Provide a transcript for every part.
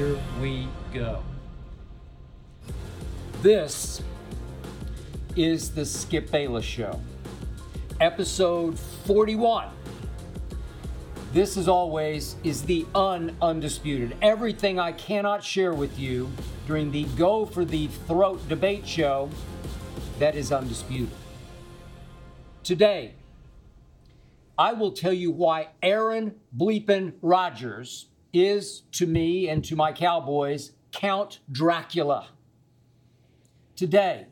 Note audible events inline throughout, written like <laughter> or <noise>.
Here we go. This is the Skip Bayless Show, episode 41. This, as always, is the un undisputed. Everything I cannot share with you during the Go for the Throat debate show that is undisputed. Today, I will tell you why Aaron Bleepin Rodgers is, to me and to my Cowboys, Count Dracula. Today,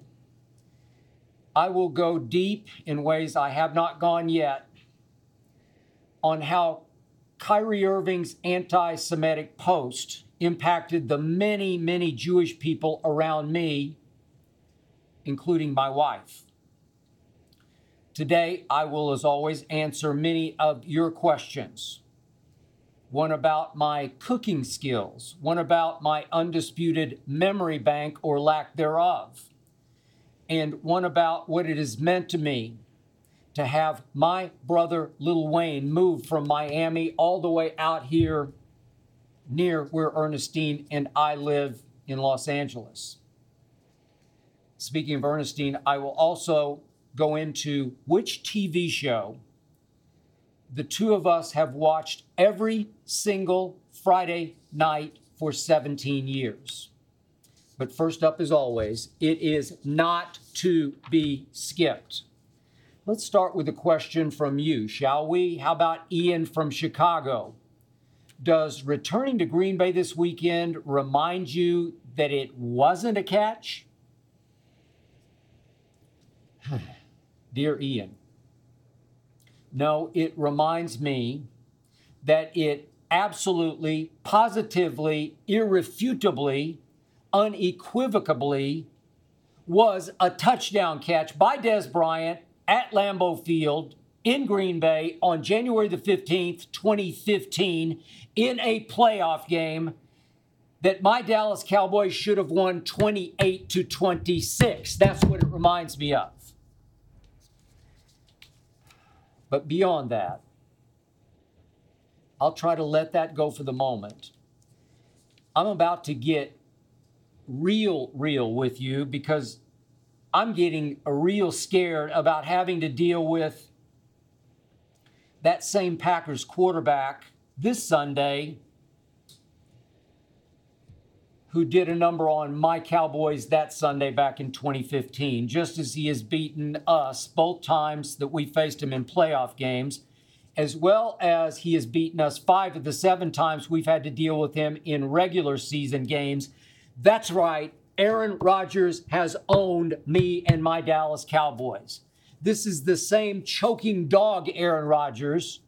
I will go deep in ways I have not gone yet on how Kyrie Irving's anti Semitic post impacted the many, many Jewish people around me, including my wife. Today, I will, as always, answer many of your questions. One about my cooking skills, one about my undisputed memory bank or lack thereof, and one about what it has meant to me to have my brother Lil Wayne move from Miami all the way out here near where Ernestine and I live in Los Angeles. Speaking of Ernestine, I will also go into which TV show the two of us have watched every single Friday night for 17 years. But first up, as always, it is not to be skipped. Let's start with a question from you, shall we? How about Ian from Chicago? Does returning to Green Bay this weekend remind you that it wasn't a catch? <sighs> Dear Ian, no, it reminds me that it absolutely, positively, irrefutably, unequivocally was a touchdown catch by Dez Bryant at Lambeau Field in Green Bay on January the 15th, 2015, in a playoff game that my Dallas Cowboys should have won 28 to 26. That's what it reminds me of. But beyond that, I'll try to let that go for the moment. I'm about to get real, real with you because I'm getting a real scared about having to deal with that same Packers quarterback this Sunday who did a number on my Cowboys that Sunday back in 2015, just as he has beaten us both times that we faced him in playoff games, as well as he has beaten us five of the seven times we've had to deal with him in regular season games. That's right, Aaron Rodgers has owned me and my Dallas Cowboys. This is the same choking dog, Aaron Rodgers,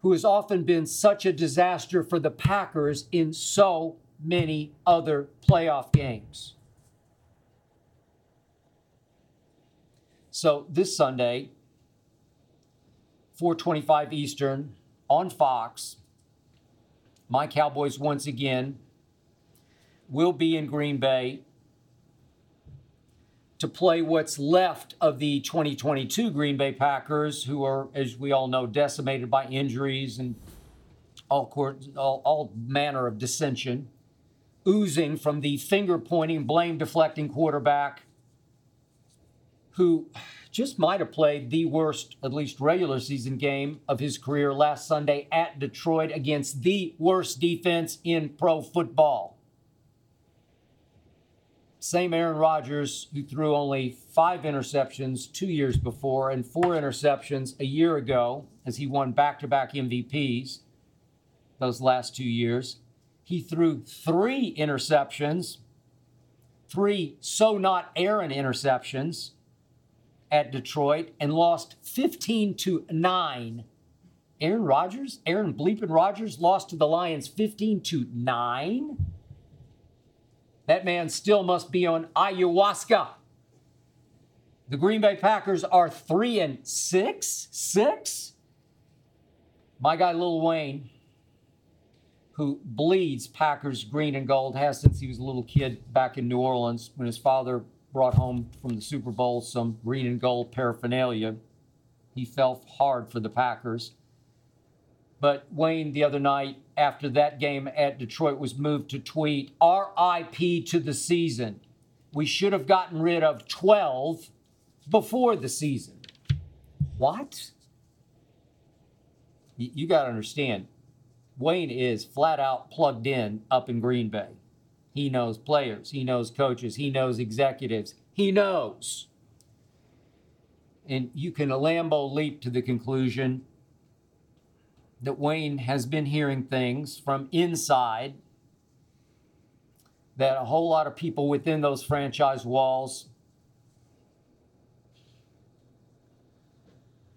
who has often been such a disaster for the Packers in so many other playoff games. So this Sunday, 425 Eastern on Fox, my Cowboys once again will be in Green Bay to play what's left of the 2022 Green Bay Packers, who are, as we all know, decimated by injuries and all, court, all, all manner of dissension, oozing from the finger pointing, blame deflecting quarterback who just might have played the worst, at least regular season game of his career last Sunday at Detroit against the worst defense in pro football. Same Aaron Rodgers, who threw only five interceptions two years before and four interceptions a year ago as he won back to back MVPs those last two years. He threw three interceptions, three so not Aaron interceptions at Detroit and lost 15 to 9. Aaron Rodgers, Aaron Bleepin Rodgers lost to the Lions 15 to 9. That man still must be on ayahuasca. The Green Bay Packers are 3 and 6. 6. My guy Lil Wayne who bleeds Packers green and gold, has since he was a little kid back in New Orleans when his father brought home from the Super Bowl some green and gold paraphernalia. He fell hard for the Packers. But Wayne, the other night after that game at Detroit, was moved to tweet RIP to the season. We should have gotten rid of 12 before the season. What? You, you got to understand, Wayne is flat out plugged in up in Green Bay. He knows players, he knows coaches, he knows executives, he knows. And you can a Lambeau leap to the conclusion that Wayne has been hearing things from inside that a whole lot of people within those franchise walls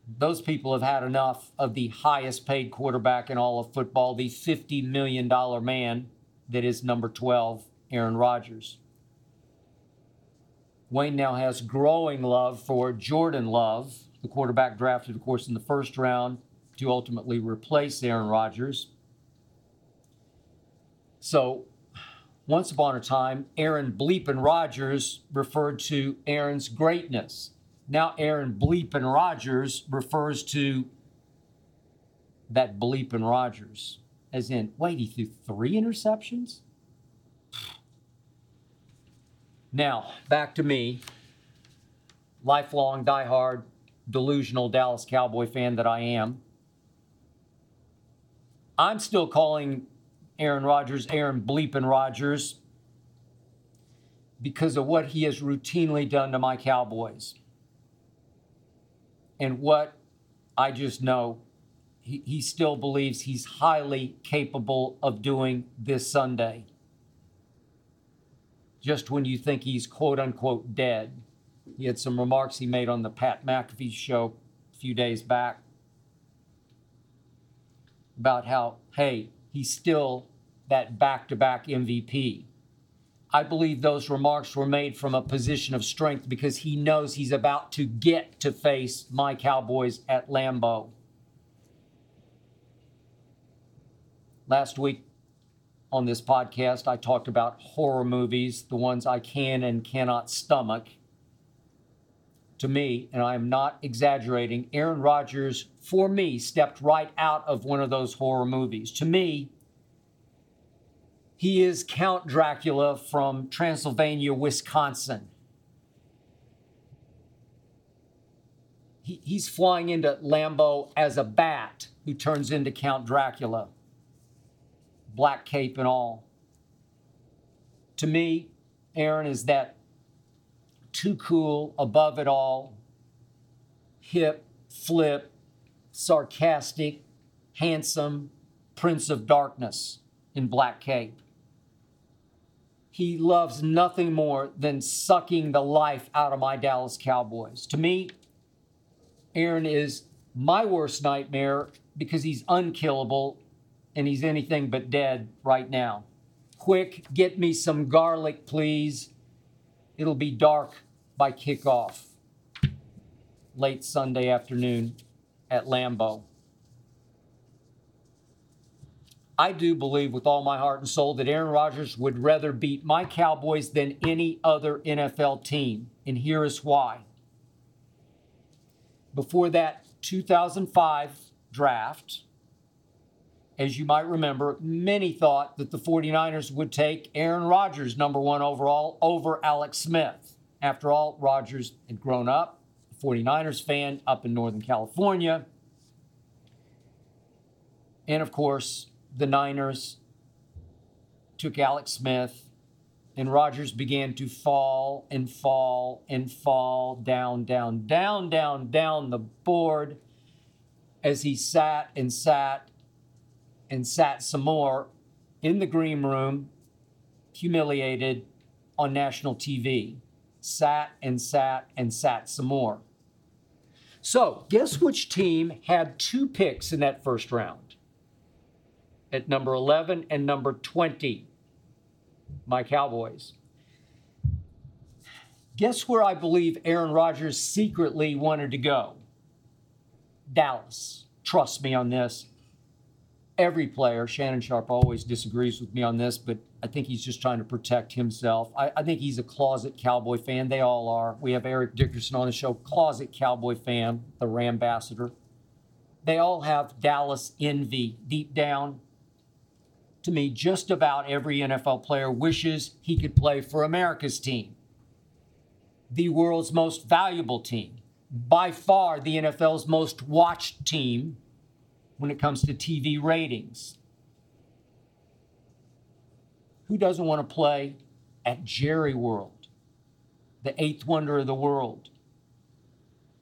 those people have had enough of the highest paid quarterback in all of football, the $50 million man that is number 12, Aaron Rodgers. Wayne now has growing love for Jordan Love, the quarterback drafted, of course, in the first round to ultimately replace Aaron Rodgers. So, once upon a time, Aaron Bleepin Rodgers referred to Aaron's greatness. Now, Aaron Bleepin Rodgers refers to that Bleepin Rodgers, as in, wait, he threw three interceptions? Now, back to me, lifelong, diehard, delusional Dallas Cowboy fan that I am. I'm still calling Aaron Rodgers Aaron Bleepin Rodgers because of what he has routinely done to my Cowboys. And what I just know he, he still believes he's highly capable of doing this Sunday. Just when you think he's quote unquote dead. He had some remarks he made on the Pat McAfee show a few days back about how, hey, he's still that back to back MVP. I believe those remarks were made from a position of strength because he knows he's about to get to face my Cowboys at Lambeau. Last week on this podcast, I talked about horror movies, the ones I can and cannot stomach. To me, and I am not exaggerating, Aaron Rodgers, for me, stepped right out of one of those horror movies. To me, he is Count Dracula from Transylvania, Wisconsin. He, he's flying into Lambeau as a bat who turns into Count Dracula, black cape and all. To me, Aaron is that too cool, above it all, hip, flip, sarcastic, handsome prince of darkness in black cape. He loves nothing more than sucking the life out of my Dallas Cowboys. To me, Aaron is my worst nightmare because he's unkillable and he's anything but dead right now. Quick, get me some garlic, please. It'll be dark by kickoff late Sunday afternoon at Lambeau. I do believe with all my heart and soul that Aaron Rodgers would rather beat my Cowboys than any other NFL team. And here is why. Before that 2005 draft, as you might remember, many thought that the 49ers would take Aaron Rodgers, number one overall, over Alex Smith. After all, Rodgers had grown up, a 49ers fan up in Northern California. And of course, the Niners took Alex Smith, and Rodgers began to fall and fall and fall down, down, down, down, down the board as he sat and sat and sat some more in the green room, humiliated on national TV. Sat and sat and sat some more. So, guess which team had two picks in that first round? At number 11 and number 20, my Cowboys. Guess where I believe Aaron Rodgers secretly wanted to go? Dallas. Trust me on this every player, Shannon Sharpe always disagrees with me on this, but I think he's just trying to protect himself. I, I, think he's a closet Cowboy fan. They all are. We have Eric Dickerson on the show, closet Cowboy fan, the Rambassador. They all have Dallas envy deep down. To me, just about every NFL player wishes he could play for America's team, the world's most valuable team, by far the NFL's most watched team when it comes to TV ratings. Who doesn't want to play at Jerry World, the eighth wonder of the world,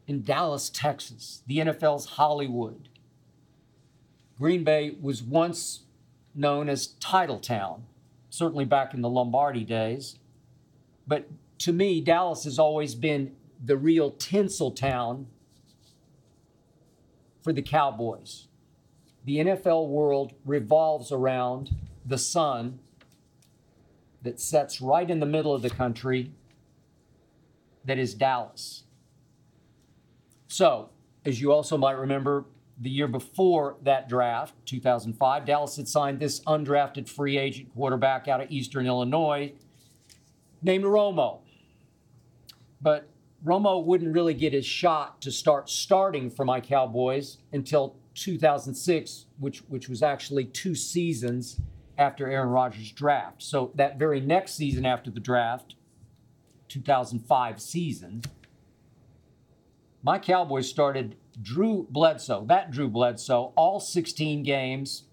in Dallas, Texas, the NFL's Hollywood? Green Bay was once known as Titletown, certainly back in the Lombardi days. But to me, Dallas has always been the real tinsel town for the Cowboys the NFL world revolves around the sun that sets right in the middle of the country, that is Dallas. So, as you also might remember, the year before that draft, 2005, Dallas had signed this undrafted free agent quarterback out of Eastern Illinois named Romo. But Romo wouldn't really get his shot to start starting for my Cowboys until 2006, which which was actually two seasons after Aaron Rodgers' draft. So that very next season after the draft, 2005 season, my Cowboys started Drew Bledsoe, that Drew Bledsoe, all 16 games,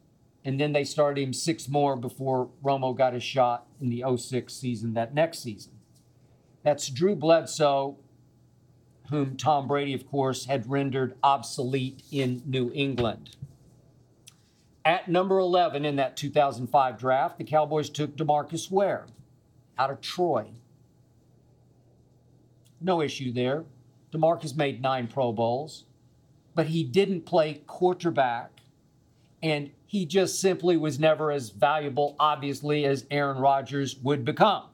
and then they started him six more before Romo got his shot in the 06 season, that next season. That's Drew Bledsoe whom Tom Brady, of course, had rendered obsolete in New England. At number 11 in that 2005 draft, the Cowboys took DeMarcus Ware out of Troy. No issue there. DeMarcus made nine Pro Bowls, but he didn't play quarterback, and he just simply was never as valuable, obviously, as Aaron Rodgers would become.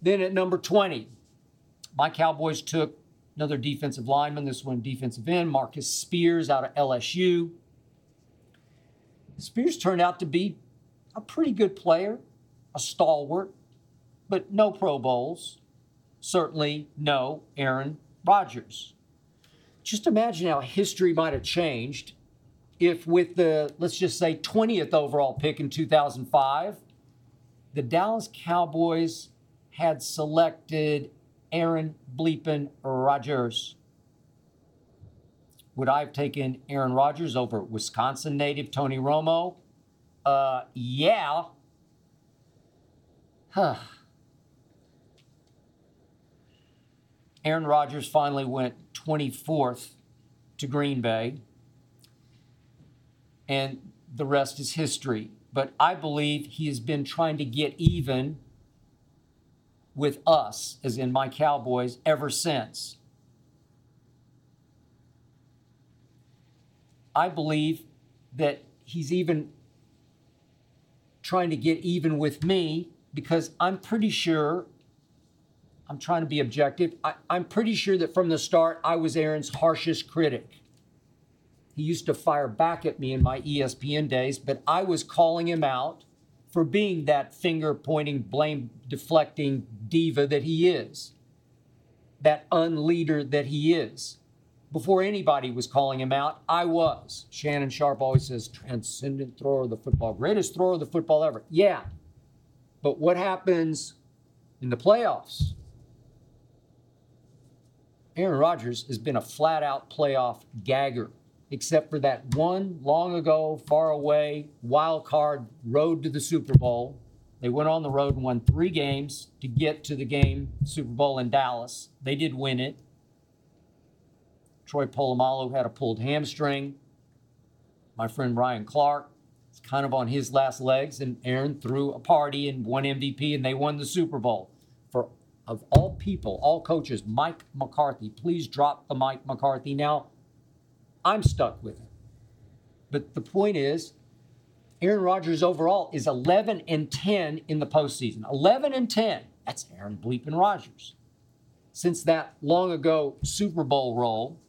Then at number 20, my Cowboys took another defensive lineman, this one defensive end, Marcus Spears out of LSU. Spears turned out to be a pretty good player, a stalwart, but no Pro Bowls. Certainly no Aaron Rodgers. Just imagine how history might have changed if, with the, let's just say, 20th overall pick in 2005, the Dallas Cowboys had selected Aaron Bleepin Rodgers. Would I have taken Aaron Rodgers over Wisconsin native Tony Romo? Uh, yeah. Huh. Aaron Rodgers finally went 24th to Green Bay, and the rest is history. But I believe he has been trying to get even with us, as in my Cowboys, ever since. I believe that he's even trying to get even with me because I'm pretty sure, I'm trying to be objective, I, am pretty sure that from the start I was Aaron's harshest critic. He used to fire back at me in my ESPN days, but I was calling him out for being that finger pointing, blame deflecting diva that he is. that unleader that he is. Before anybody was calling him out, I was. Shannon Sharpe always says, transcendent thrower of the football, greatest thrower of the football ever. Yeah. But what happens in the playoffs? Aaron Rodgers has been a flat out playoff gagger, except for that one long ago, far away wild card road to the Super Bowl. They went on the road and won three games to get to the game, Super Bowl in Dallas. They did win it. Troy Polamalu had a pulled hamstring. My friend Ryan Clark is kind of on his last legs, and Aaron threw a party and won MVP, and they won the Super Bowl. Of all people, all coaches, Mike McCarthy, please drop the Mike McCarthy. Now, I'm stuck with it. But the point is, Aaron Rodgers overall is 11 and 10 in the postseason. 11 and 10. That's Aaron Bleeping Rodgers. Since that long ago Super Bowl role,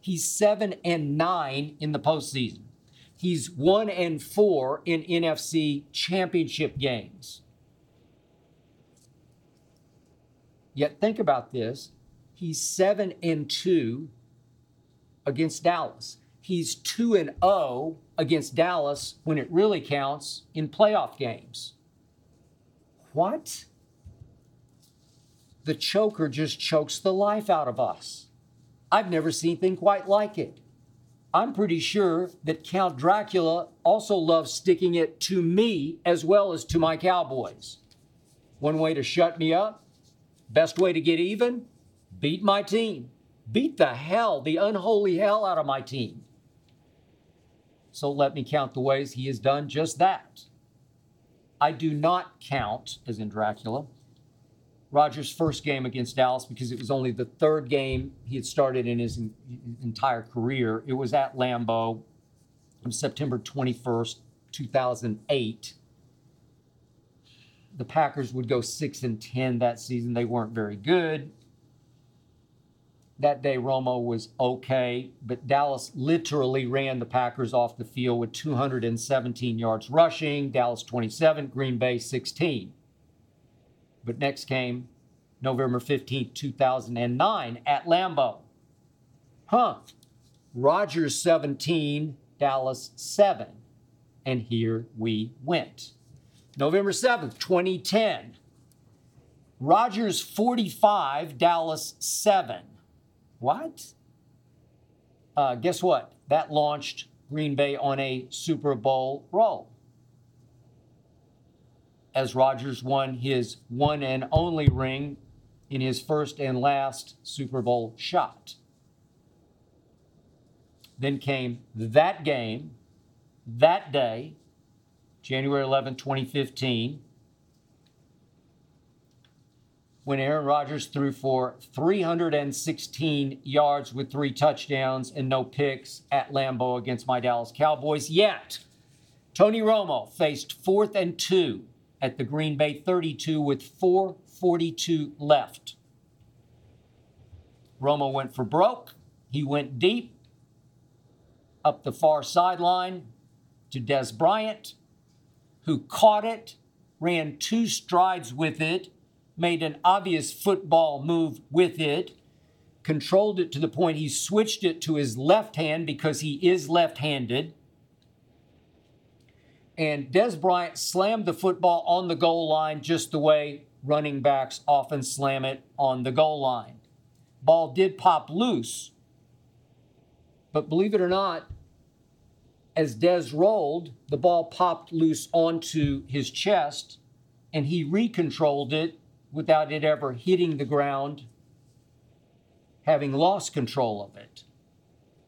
he's 7 and 9 in the postseason. He's 1 and 4 in NFC championship games. Yet think about this. He's 7 and 2 against Dallas. He's 2 and 0 against Dallas when it really counts in playoff games. What? The choker just chokes the life out of us. I've never seen anything quite like it. I'm pretty sure that Count Dracula also loves sticking it to me as well as to my Cowboys. One way to shut me up, best way to get even, beat my team. Beat the hell, the unholy hell out of my team. So let me count the ways he has done just that. I do not count, as in Dracula, Rodgers' first game against Dallas because it was only the third game he had started in his en- entire career. It was at Lambeau on September 21st, 2008. The Packers would go 6 and 10 that season. They weren't very good. That day, Romo was okay, but Dallas literally ran the Packers off the field with 217 yards rushing, Dallas 27, Green Bay 16. But next came November 15th, 2009 at Lambeau. Huh. Rodgers 17, Dallas 7. And here we went. November 7th, 2010. Rodgers 45, Dallas 7. What? Uh, guess what? That launched Green Bay on a Super Bowl roll as Rodgers won his one and only ring in his first and last Super Bowl shot. Then came that game, that day, January 11, 2015, when Aaron Rodgers threw for 316 yards with three touchdowns and no picks at Lambeau against my Dallas Cowboys. Yet, Tony Romo faced fourth and two at the Green Bay 32 with 442 left. Romo went for broke. He went deep up the far sideline to Dez Bryant, who caught it, ran two strides with it, made an obvious football move with it, controlled it to the point he switched it to his left hand because he is left handed and Dez Bryant slammed the football on the goal line just the way running backs often slam it on the goal line. Ball did pop loose, but believe it or not, as Dez rolled, the ball popped loose onto his chest and he recontrolled it without it ever hitting the ground, having lost control of it.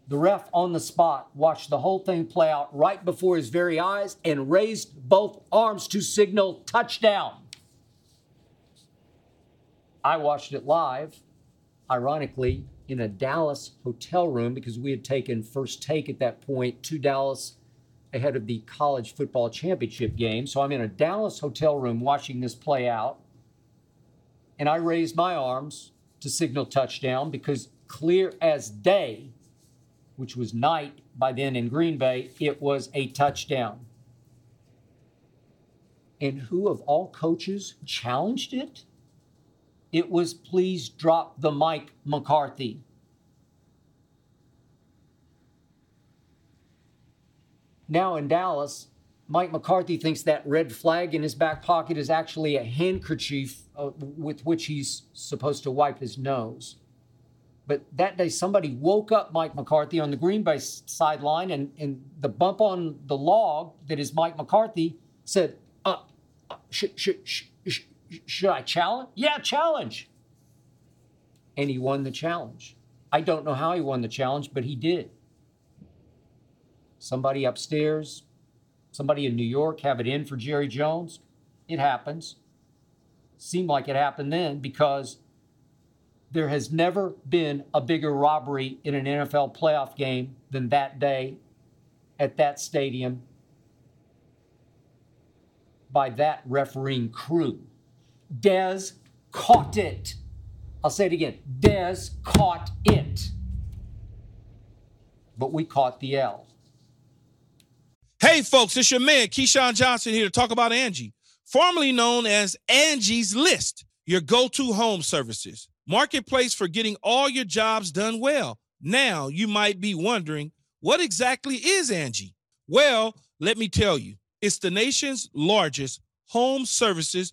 The ref on the spot watched the whole thing play out right before his very eyes and raised both arms to signal touchdown. I watched it live, ironically, in a Dallas hotel room because we had taken first take at that point to Dallas ahead of the college football championship game. So I'm in a Dallas hotel room watching this play out. And I raised my arms to signal touchdown because clear as day, which was night by then in Green Bay, it was a touchdown. And who of all coaches challenged it? It was please drop the mic, McCarthy. Now in Dallas, Mike McCarthy thinks that red flag in his back pocket is actually a handkerchief uh, with which he's supposed to wipe his nose. But that day, somebody woke up Mike McCarthy on the Green Bay sideline, and, and the bump on the log that is Mike McCarthy said, uh, uh should, should, should, I challenge? Yeah, challenge. And he won the challenge. I don't know how he won the challenge, but he did. Somebody upstairs, somebody in New York have it in for Jerry Jones. It happens. Seemed like it happened then because there has never been a bigger robbery in an NFL playoff game than that day at that stadium by that refereeing crew. Dez caught it. I'll say it again. Dez caught it. But we caught the L. Hey, folks, it's your man, Keyshawn Johnson, here to talk about Angie, formerly known as Angie's List, your go to home services. Marketplace for getting all your jobs done well. Now, you might be wondering, what exactly is Angie? Well, let me tell you, it's the nation's largest home services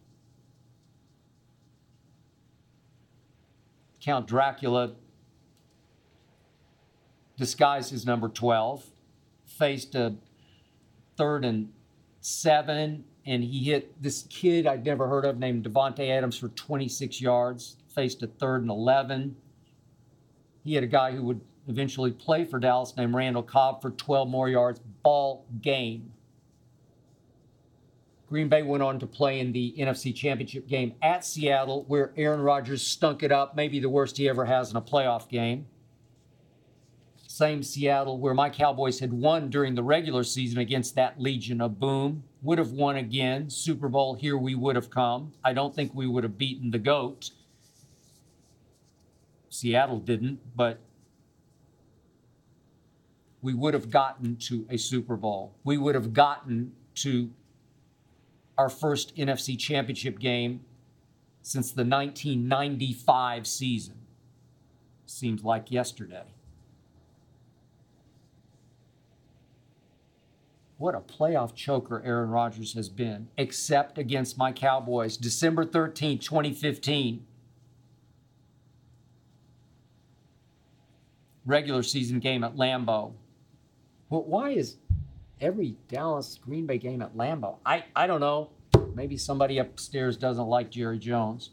Count Dracula disguised as number 12, faced a third and seven, and he hit this kid I'd never heard of named Davante Adams for 26 yards, faced a third and 11. He had a guy who would eventually play for Dallas named Randall Cobb for 12 more yards, ball game. Green Bay went on to play in the NFC Championship game at Seattle, where Aaron Rodgers stunk it up, maybe the worst he ever has in a playoff game. Same Seattle, where my Cowboys had won during the regular season against that Legion of Boom, would have won again. Super Bowl, here we would have come. I don't think we would have beaten the GOAT. Seattle didn't, but we would have gotten to a Super Bowl. We would have gotten to our first NFC championship game since the 1995 season. Seems like yesterday. What a playoff choker Aaron Rodgers has been, except against my Cowboys, December 13, 2015. Regular season game at Lambeau. Well, why is every Dallas Green Bay game at Lambeau. I, I don't know. Maybe somebody upstairs doesn't like Jerry Jones.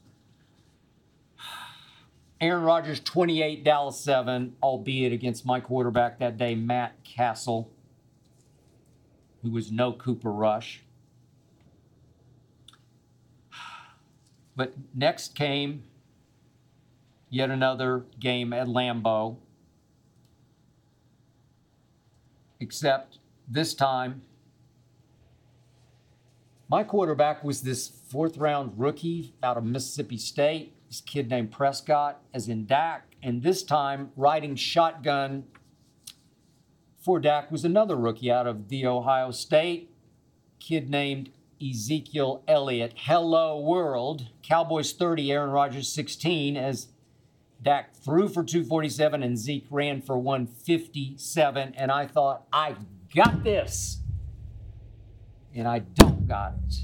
Aaron Rodgers 28, Dallas 7, albeit against my quarterback that day, Matt Cassel, who was no Cooper Rush. But next came yet another game at Lambeau, except this time, my quarterback was this fourth round rookie out of Mississippi State, this kid named Prescott, as in Dak. And this time, riding shotgun for Dak was another rookie out of the Ohio State, kid named Ezekiel Elliott. Hello, world. Cowboys 30, Aaron Rodgers 16, as Dak threw for 247 and Zeke ran for 157. And I thought, I got this. And I don't got it.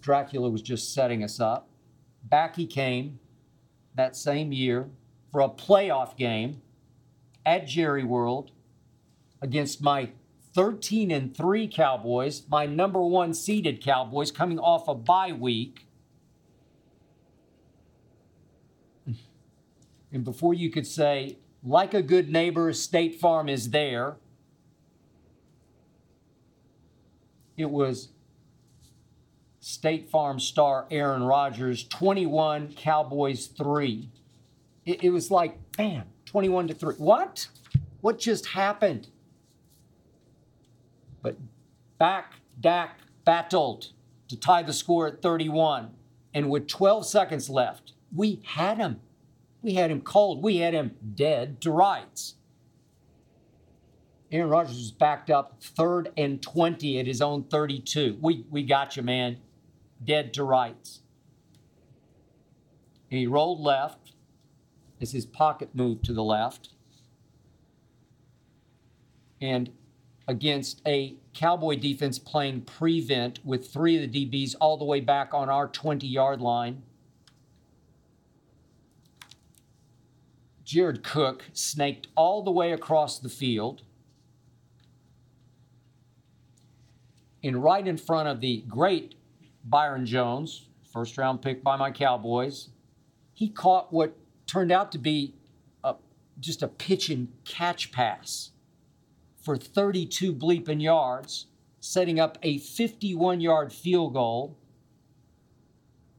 Dracula was just setting us up. Back he came that same year for a playoff game at Jerry World against my 13 and 3 Cowboys, my number one seeded Cowboys coming off a bye week. And before you could say, like a good neighbor, State Farm is there, it was State Farm star Aaron Rodgers, 21, Cowboys 3. It, it was like, bam, 21 to 3. What? What just happened? But back, Dak battled to tie the score at 31. And with 12 seconds left, we had him. We had him cold. We had him dead to rights. Aaron Rodgers was backed up third and 20 at his own 32. We, we got you, man. Dead to rights. And he rolled left as his pocket moved to the left. And against a Cowboy defense playing prevent with three of the DBs all the way back on our 20 yard line. Jared Cook snaked all the way across the field. And right in front of the great Byron Jones, first round pick by my Cowboys, he caught what turned out to be a, just a pitch and catch pass for 32 bleeping yards, setting up a 51 yard field goal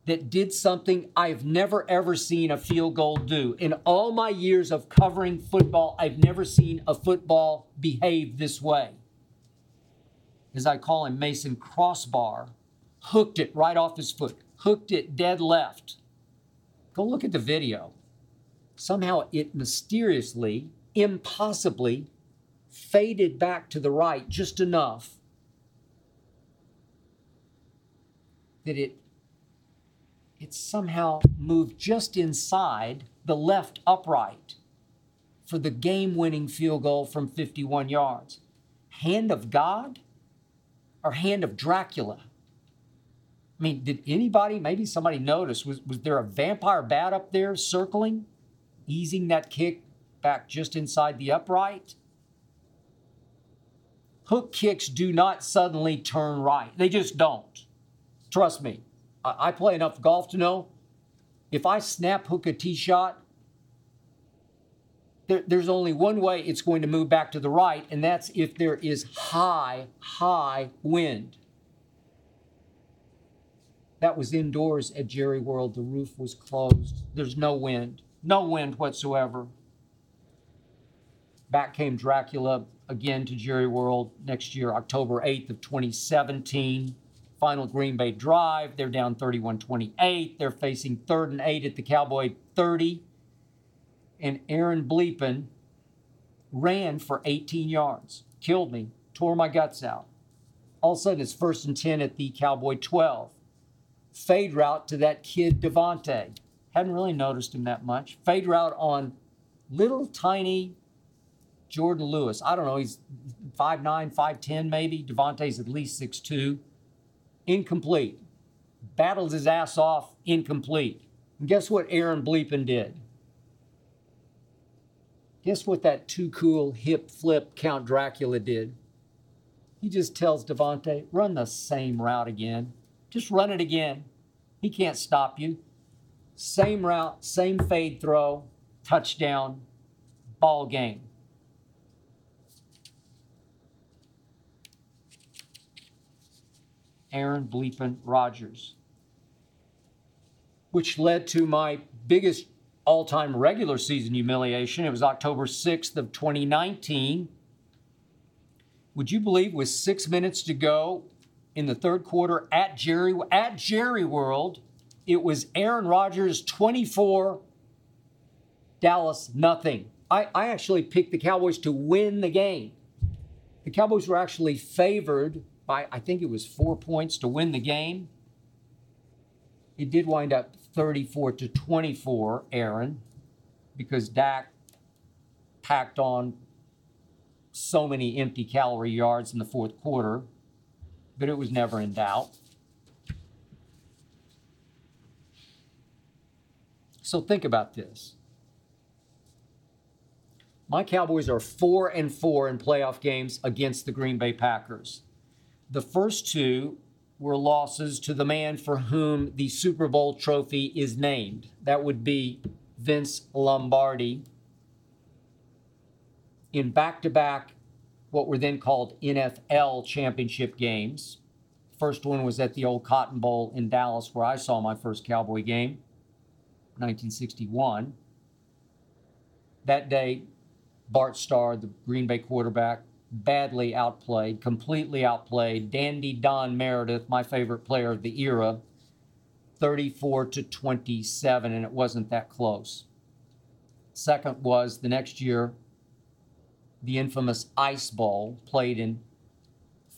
that did something I've never ever seen a field goal do. In all my years of covering football, I've never seen a football behave this way. As I call him, Mason Crossbar hooked it right off his foot, hooked it dead left. Go look at the video. Somehow it mysteriously, impossibly faded back to the right just enough that it it somehow moved just inside the left upright for the game-winning field goal from 51 yards. Hand of God or hand of Dracula? I mean, did anybody, maybe somebody notice, was, was there a vampire bat up there circling, easing that kick back just inside the upright? Hook kicks do not suddenly turn right. They just don't. Trust me. I, play enough golf to know if I snap hook a tee shot, there, there's only one way it's going to move back to the right, and that's if there is high, high wind. That was indoors at Jerry World. The roof was closed. There's no wind, no wind whatsoever. Back came Dracula again to Jerry World next year, October 8th of 2017. Final Green Bay drive. They're down 31-28. They're facing third and eight at the Cowboy 30. And Aaron Bleepin ran for 18 yards, killed me, tore my guts out. All of a sudden, it's first and 10 at the Cowboy 12 fade route to that kid Davante. Hadn't really noticed him that much. Fade route on little tiny Jourdan Lewis. I don't know, he's 5'9, 5'10 maybe. Davante's at least 6'2. Incomplete. Battles his ass off, incomplete. And guess what Aaron Bleepin did? Guess what that too cool hip flip Count Dracula did? He just tells Davante, run the same route again. Just run it again. He can't stop you. Same route, same fade throw, touchdown, ball game. Aaron Bleepin Rodgers, which led to my biggest all-time regular season humiliation. It was October 6th of 2019. Would you believe with six minutes to go in the third quarter at Jerry at Jerry World, it was Aaron Rodgers 24, Dallas nothing. I, I actually picked the Cowboys to win the game. The Cowboys were actually favored by, I think it was four points to win the game. It did wind up 34 to 24, Aaron, because Dak packed on so many empty calorie yards in the fourth quarter, but it was never in doubt. So think about this. My Cowboys are four and four in playoff games against the Green Bay Packers. The first two were losses to the man for whom the Super Bowl trophy is named. That would be Vince Lombardi. In back to back, what were then called NFL championship games. First one was at the old Cotton Bowl in Dallas, where I saw my first Cowboy game, 1961. That day, Bart Starr, the Green Bay quarterback, badly outplayed, completely outplayed. Dandy Don Meredith, my favorite player of the era, 34 to 27, and it wasn't that close. Second was the next year, the infamous Ice Bowl, played in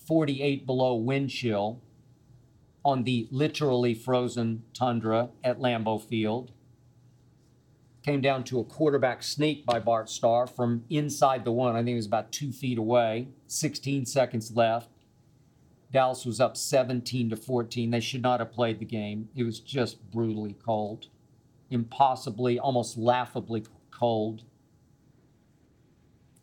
48 below wind chill on the literally frozen tundra at Lambeau Field came down to a quarterback sneak by Bart Starr from inside the one. I think it was about two feet away. 16 seconds left. Dallas was up 17 to 14. They should not have played the game. It was just brutally cold, impossibly, almost laughably cold.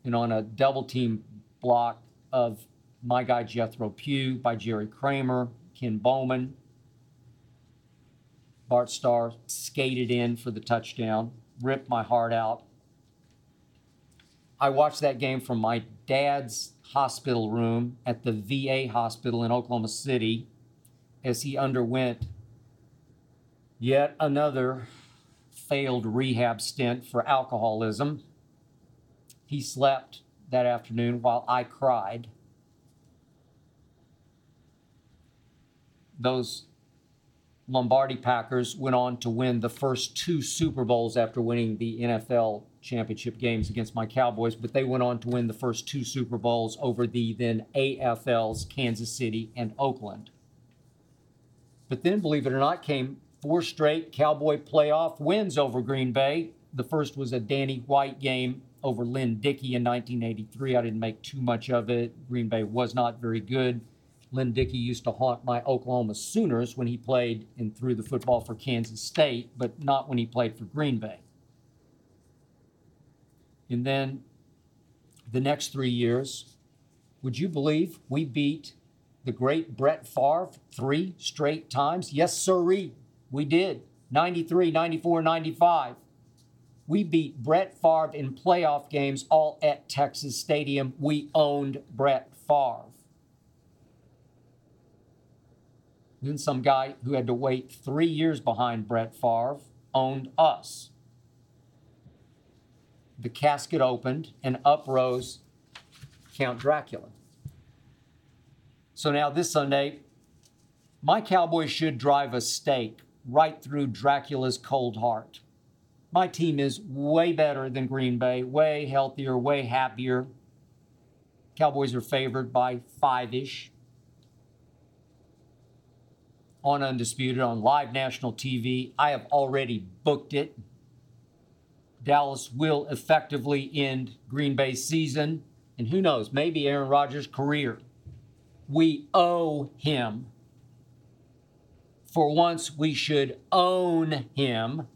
And on a double team block of my guy Jethro Pugh by Jerry Kramer, Ken Bowman, Bart Starr skated in for the touchdown ripped my heart out. I watched that game from my dad's hospital room at the VA hospital in Oklahoma City as he underwent yet another failed rehab stint for alcoholism. He slept that afternoon while I cried. Those Lombardi Packers went on to win the first two Super Bowls after winning the NFL championship games against my Cowboys, but they went on to win the first two Super Bowls over the then AFL's Kansas City and Oakland. But then, believe it or not, came four straight Cowboy playoff wins over Green Bay. The first was a Danny White game over Lynn Dickey in 1983. I didn't make too much of it. Green Bay was not very good. Lynn Dickey used to haunt my Oklahoma Sooners when he played and threw the football for Kansas State, but not when he played for Green Bay. And then the next three years, would you believe we beat the great Brett Favre three straight times? Yes, sirree, we did. 93, 94, 95. We beat Brett Favre in playoff games all at Texas Stadium. We owned Brett Favre. Then some guy who had to wait three years behind Brett Favre owned us. The casket opened and up rose Count Dracula. So now this Sunday, my Cowboys should drive a stake right through Dracula's cold heart. My team is way better than Green Bay, way healthier, way happier. Cowboys are favored by five ish on Undisputed on live national TV. I have already booked it. Dallas will effectively end Green Bay's season, and who knows, maybe Aaron Rodgers' career. We owe him. For once, we should own him,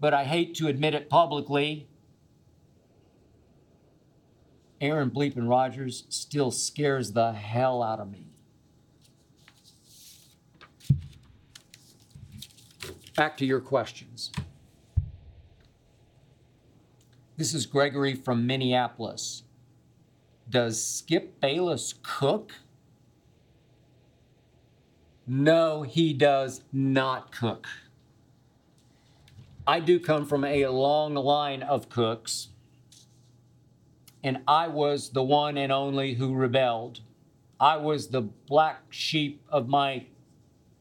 but I hate to admit it publicly. Aaron Bleepin Rodgers still scares the hell out of me. Back to your questions. This is Gregory from Minneapolis. Does Skip Bayless cook? No, he does not cook. I do come from a long line of cooks, and I was the one and only who rebelled. I was the black sheep of my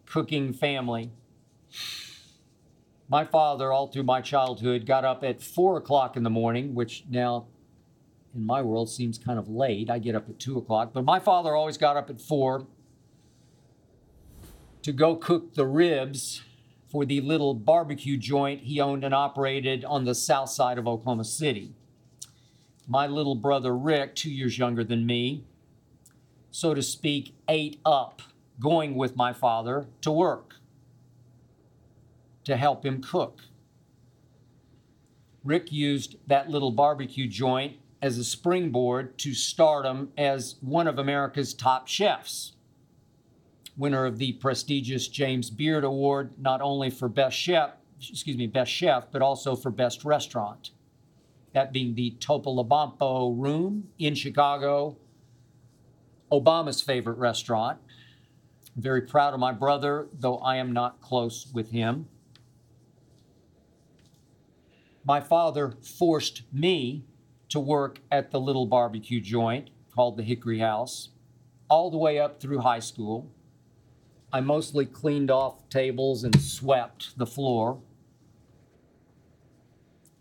cooking family. My father, all through my childhood, got up at four o'clock in the morning, which now in my world seems kind of late. I get up at two o'clock, but my father always got up at four to go cook the ribs for the little barbecue joint he owned and operated on the south side of Oklahoma City. My little brother Rick, two years younger than me, so to speak, ate up going with my father to work to help him cook. Rick used that little barbecue joint as a springboard to stardom as one of America's top chefs. Winner of the prestigious James Beard Award, not only for best chef, excuse me, best chef, but also for best restaurant. That being the Topolobampo Room in Chicago, Obama's favorite restaurant. I'm very proud of my brother, though I am not close with him. My father forced me to work at the little barbecue joint called the Hickory House all the way up through high school. I mostly cleaned off tables and swept the floor.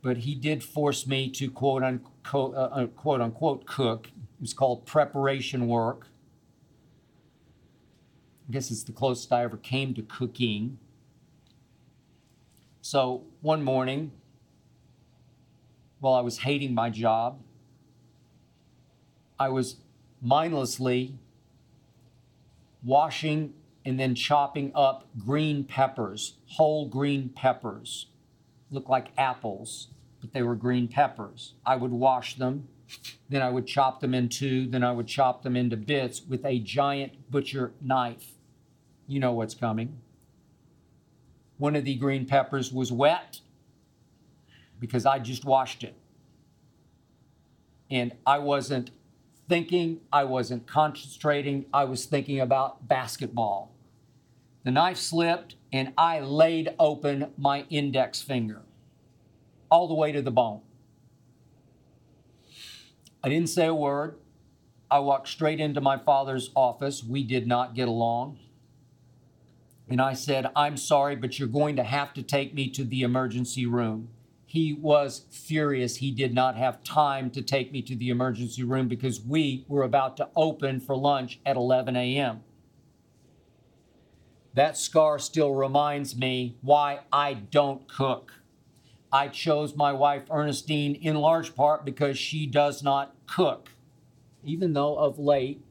But he did force me to quote unquote, uh, uh, quote unquote cook. It was called preparation work. I guess it's the closest I ever came to cooking. So one morning, while I was hating my job, I was mindlessly washing and then chopping up green peppers, whole green peppers. Looked like apples, but they were green peppers. I would wash them, then I would chop them in two, then I would chop them into bits with a giant butcher knife. You know what's coming. One of the green peppers was wet because I just washed it. And I wasn't thinking, I wasn't concentrating, I was thinking about basketball. The knife slipped and I laid open my index finger all the way to the bone. I didn't say a word. I walked straight into my father's office. We did not get along. And I said, I'm sorry, but you're going to have to take me to the emergency room. He was furious. He did not have time to take me to the emergency room because we were about to open for lunch at 11 a.m. That scar still reminds me why I don't cook. I chose my wife Ernestine in large part because she does not cook, even though of late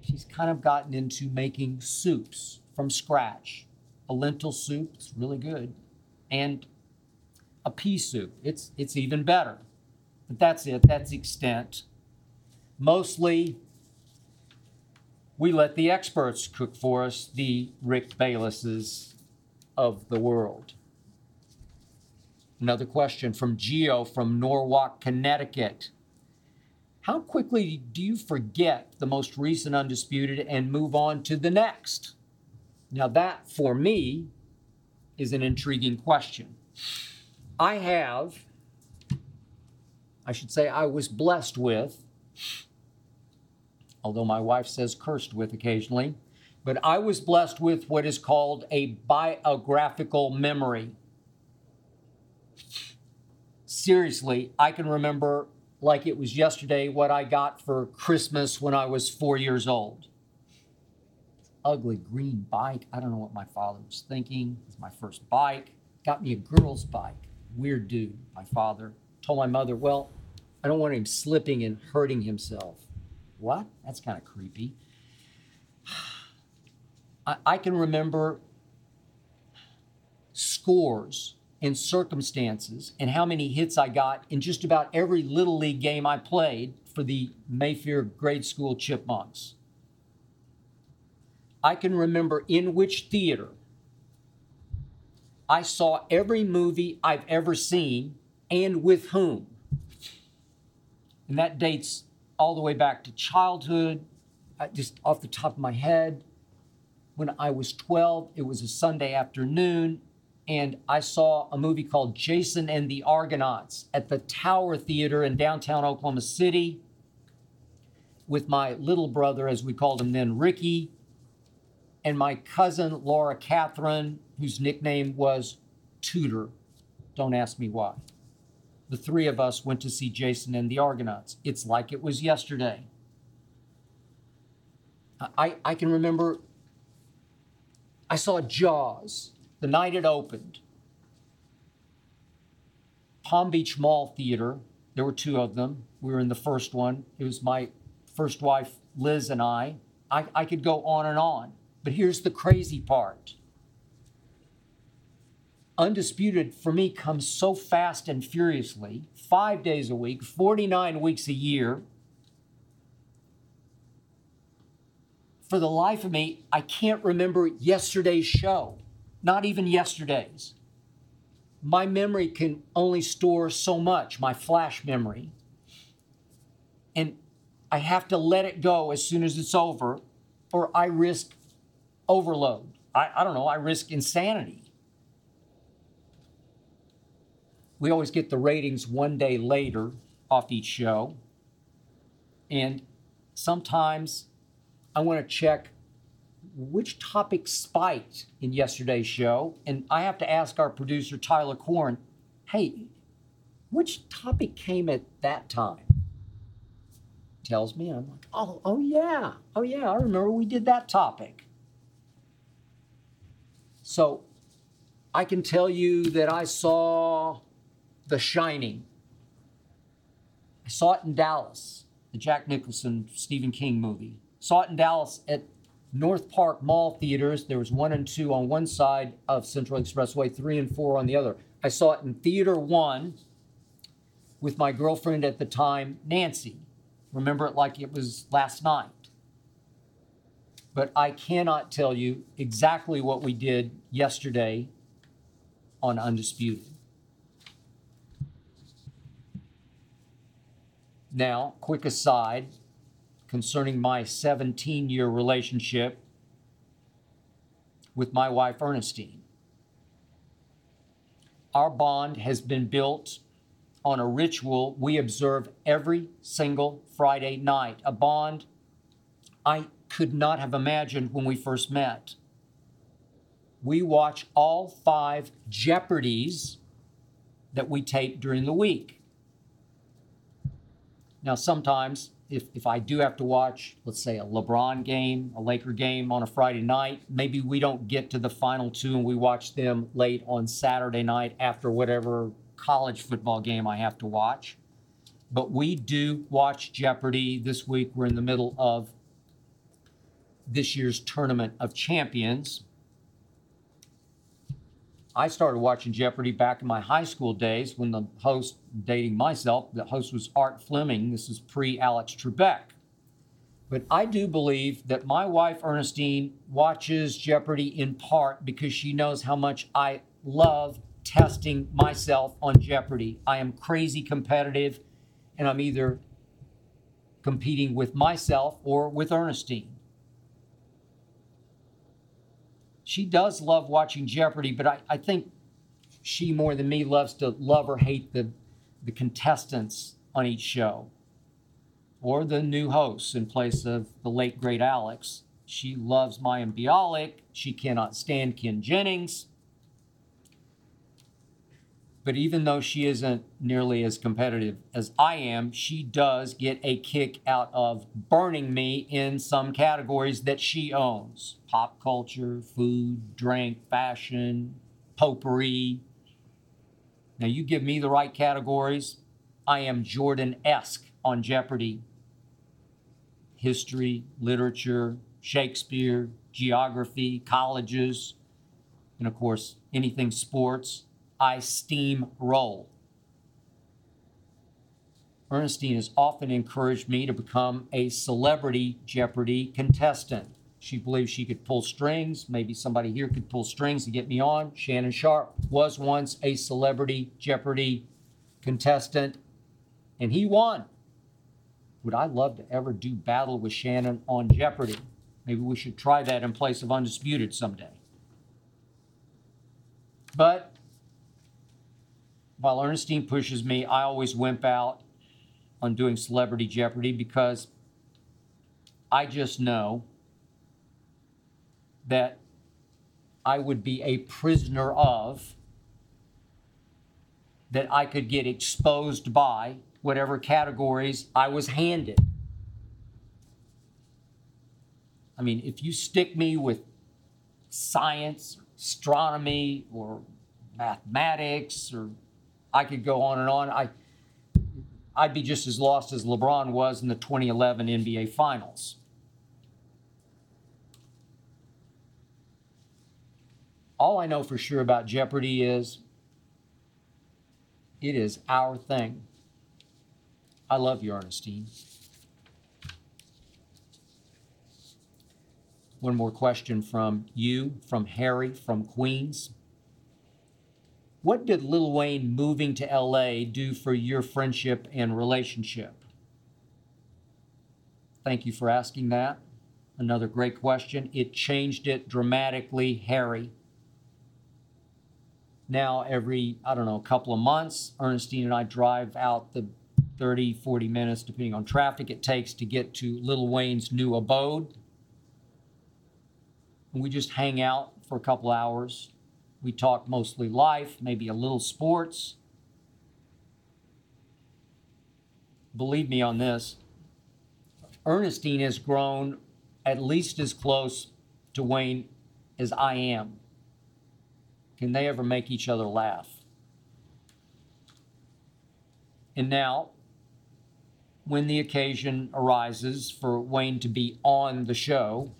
she's kind of gotten into making soups from scratch. A lentil soup, it's really good, and a pea soup. It's it's even better. But that's it. That's the extent. Mostly we let the experts cook for us, the Rick Baylesses of the world. Another question from Geo from Norwalk, Connecticut. How quickly do you forget the most recent undisputed and move on to the next? Now, that for me is an intriguing question. I have, I should say, I was blessed with, although my wife says cursed with occasionally, but I was blessed with what is called a biographical memory. Seriously, I can remember like it was yesterday what I got for Christmas when I was four years old. Ugly green bike. I don't know what my father was thinking. It's my first bike. Got me a girl's bike. Weird dude, my father. Told my mother, well, I don't want him slipping and hurting himself. What? That's kind of creepy. I, I can remember scores and circumstances and how many hits I got in just about every Little League game I played for the Mayfair Grade School Chipmunks. I can remember in which theater I saw every movie I've ever seen and with whom. And that dates all the way back to childhood, uh, just off the top of my head. When I was 12, it was a Sunday afternoon, and I saw a movie called Jason and the Argonauts at the Tower Theater in downtown Oklahoma City with my little brother, as we called him then, Ricky, and my cousin Laura Catherine, whose nickname was Tudor. Don't ask me why. the three of us went to see Jason and the Argonauts. It's like it was yesterday. I, I can remember I saw Jaws the night it opened. Palm Beach Mall Theater. There were two of them. We were in the first one. It was my first wife, Liz, and I. I, I could go on and on. But here's the crazy part Undisputed for me comes so fast and furiously, five days a week, 49 weeks a year. For the life of me, I can't remember yesterday's show, not even yesterday's. My memory can only store so much, my flash memory. And I have to let it go as soon as it's over, or I risk overload. I, I don't know, I risk insanity. We always get the ratings one day later off each show. And sometimes I want to check which topic spiked in yesterday's show. And I have to ask our producer, Tyler Korn, hey, which topic came at that time? Tells me, I'm like, oh, oh yeah, oh yeah, I remember we did that topic. So I can tell you that I saw The Shining. I saw it in Dallas, the Jack Nicholson Stephen King movie. Saw it in Dallas at North Park Mall theaters. There was one and two on one side of Central Expressway, three and four on the other. I saw it in Theater One with my girlfriend at the time, Nancy. Remember it like it was last night. But I cannot tell you exactly what we did yesterday on Undisputed. Now, quick aside concerning my 17 year relationship with my wife, Ernestine. Our bond has been built on a ritual we observe every single Friday night, a bond I could not have imagined when we first met. We watch all five Jeopardies that we tape during the week. Now, sometimes if, if I do have to watch, let's say, a LeBron game, a Laker game on a Friday night, maybe we don't get to the final two and we watch them late on Saturday night after whatever college football game I have to watch. But we do watch Jeopardy. This week we're in the middle of this year's Tournament of Champions. I started watching Jeopardy back in my high school days when the host, dating myself, the host was Art Fleming. This is pre Alex Trebek. But I do believe that my wife, Ernestine, watches Jeopardy in part because she knows how much I love testing myself on Jeopardy. I am crazy competitive, and I'm either competing with myself or with Ernestine. She does love watching Jeopardy, but I, I think she more than me loves to love or hate the, the contestants on each show or the new hosts in place of the late great Alex. She loves Mayim Bialik. She cannot stand Ken Jennings. But even though she isn't nearly as competitive as I am, she does get a kick out of burning me in some categories that she owns pop culture, food, drink, fashion, potpourri. Now, you give me the right categories, I am Jordan esque on Jeopardy. History, literature, Shakespeare, geography, colleges, and of course, anything sports. I steam roll. Ernestine has often encouraged me to become a celebrity Jeopardy contestant. She believes she could pull strings. Maybe somebody here could pull strings to get me on. Shannon Sharpe was once a celebrity Jeopardy contestant, and he won. Would I love to ever do battle with Shannon on Jeopardy? Maybe we should try that in place of Undisputed someday. But while Ernestine pushes me, I always wimp out on doing Celebrity Jeopardy because I just know that I would be a prisoner of that I could get exposed by whatever categories I was handed. I mean, if you stick me with science, astronomy, or mathematics, or I could go on and on. I, I'd be just as lost as LeBron was in the 2011 NBA Finals. All I know for sure about Jeopardy is it is our thing. I love you, Ernestine. One more question from you, from Harry, from Queens. What did Lil Wayne moving to LA do for your friendship and relationship? Thank you for asking that. Another great question. It changed it dramatically, Harry. Now, every, I don't know, a couple of months, Ernestine and I drive out the 30, 40 minutes, depending on traffic it takes to get to Lil Wayne's new abode. And we just hang out for a couple hours. We talk mostly life, maybe a little sports. Believe me on this, Ernestine has grown at least as close to Wayne as I am. Can they ever make each other laugh? And now, when the occasion arises for Wayne to be on the show,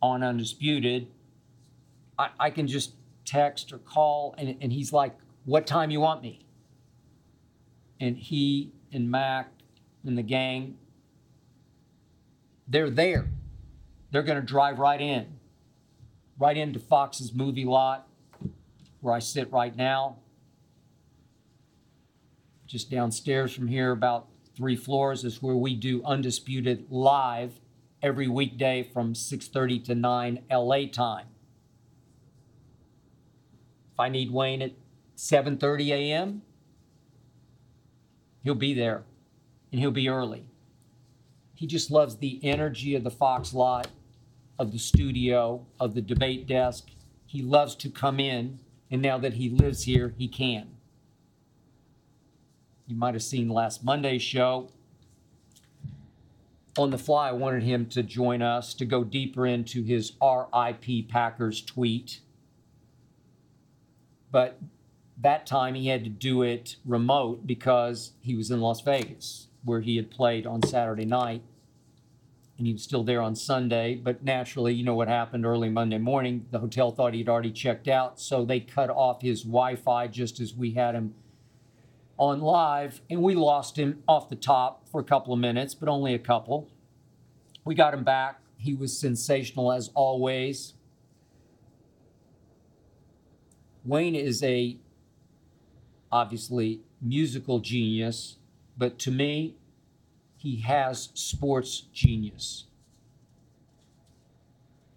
on Undisputed, I, I can just text or call, and, and he's like, What time you want me? And he and Mac and the gang, they're there. They're going to drive right in, right into Fox's movie lot where I sit right now. Just downstairs from here, about three floors, is where we do Undisputed live every weekday from 6:30 to 9 LA time. If I need Wayne at 7:30 a.m., he'll be there and he'll be early. He just loves the energy of the Fox lot, of the studio, of the debate desk. He loves to come in, and now that he lives here, he can. You might have seen last Monday's show. On the fly, I wanted him to join us to go deeper into his RIP Packers tweet. But that time he had to do it remote because he was in Las Vegas, where he had played on Saturday night. And he was still there on Sunday. But naturally, you know what happened early Monday morning. The hotel thought he'd already checked out. So they cut off his Wi Fi just as we had him on live. And we lost him off the top for a couple of minutes, but only a couple. We got him back. He was sensational as always. Wayne is a obviously musical genius, but to me, he has sports genius.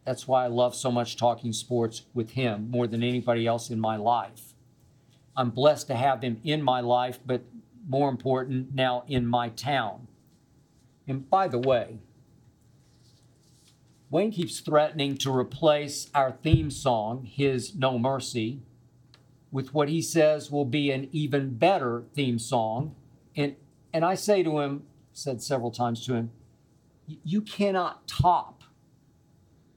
That's why I love so much talking sports with him more than anybody else in my life. I'm blessed to have him in my life, but more important, now in my town. And by the way, Wayne keeps threatening to replace our theme song, his No Mercy, with what he says will be an even better theme song. And, and I say to him, said several times to him, you cannot top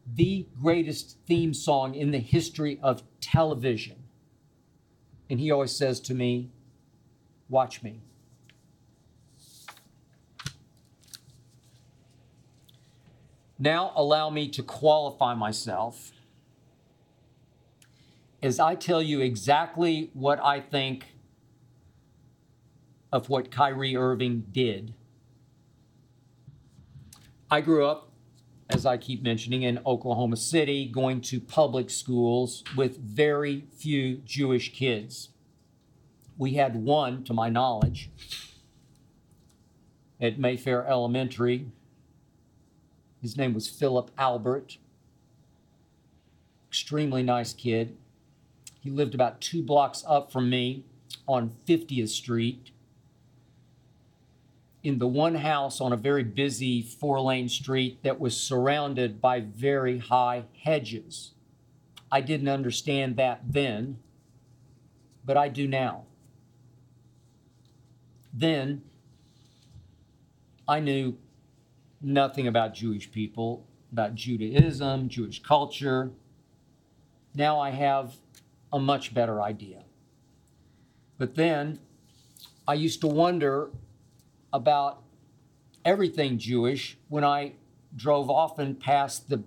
the greatest theme song in the history of television. And he always says to me, Watch me. Now, allow me to qualify myself as I tell you exactly what I think of what Kyrie Irving did. I grew up, as I keep mentioning, in Oklahoma City, going to public schools with very few Jewish kids. We had one, to my knowledge, at Mayfair Elementary. His name was Philip Albert. Extremely nice kid. He lived about two blocks up from me on 50th Street in the one house on a very busy four lane street that was surrounded by very high hedges. I didn't understand that then, but I do now. then I knew nothing about Jewish people, about Judaism, Jewish culture. Now I have a much better idea. But then I used to wonder about everything Jewish when I drove often past the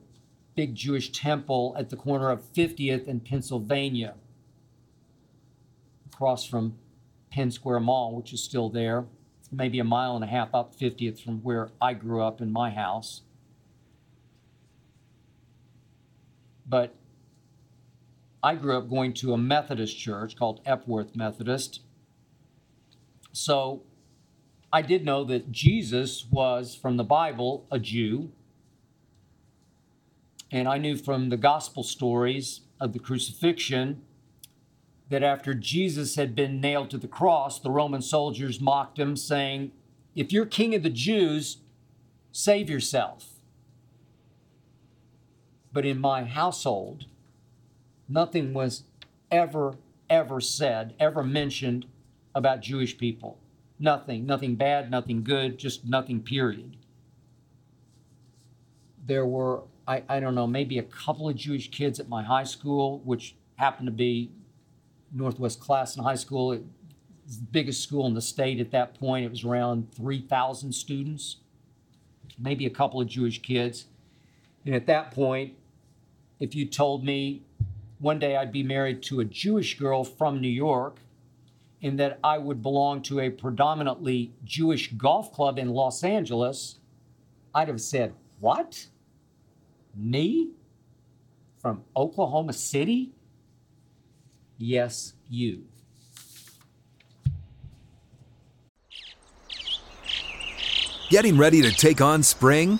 big Jewish temple at the corner of 50th and Pennsylvania, across from Penn Square Mall, which is still there, maybe a mile and a half up 50th from where I grew up in my house. But I grew up going to a Methodist church called Epworth Methodist. So I did know that Jesus was, from the Bible, a Jew. And I knew from the gospel stories of the crucifixion that after Jesus had been nailed to the cross, the Roman soldiers mocked him, saying, If you're king of the Jews, save yourself. But in my household, nothing was ever, ever said, ever mentioned about Jewish people. Nothing, nothing bad, nothing good, just nothing, period. There were, I, I don't know, maybe a couple of Jewish kids at my high school, which happened to be Northwest Classen High School. It was the biggest school in the state at that point. It was around 3,000 students, maybe a couple of Jewish kids. And at that point, if you told me one day I'd be married to a Jewish girl from New York and that I would belong to a predominantly Jewish golf club in Los Angeles, I'd have said, What? Me? From Oklahoma City? Yes, you. Getting ready to take on spring?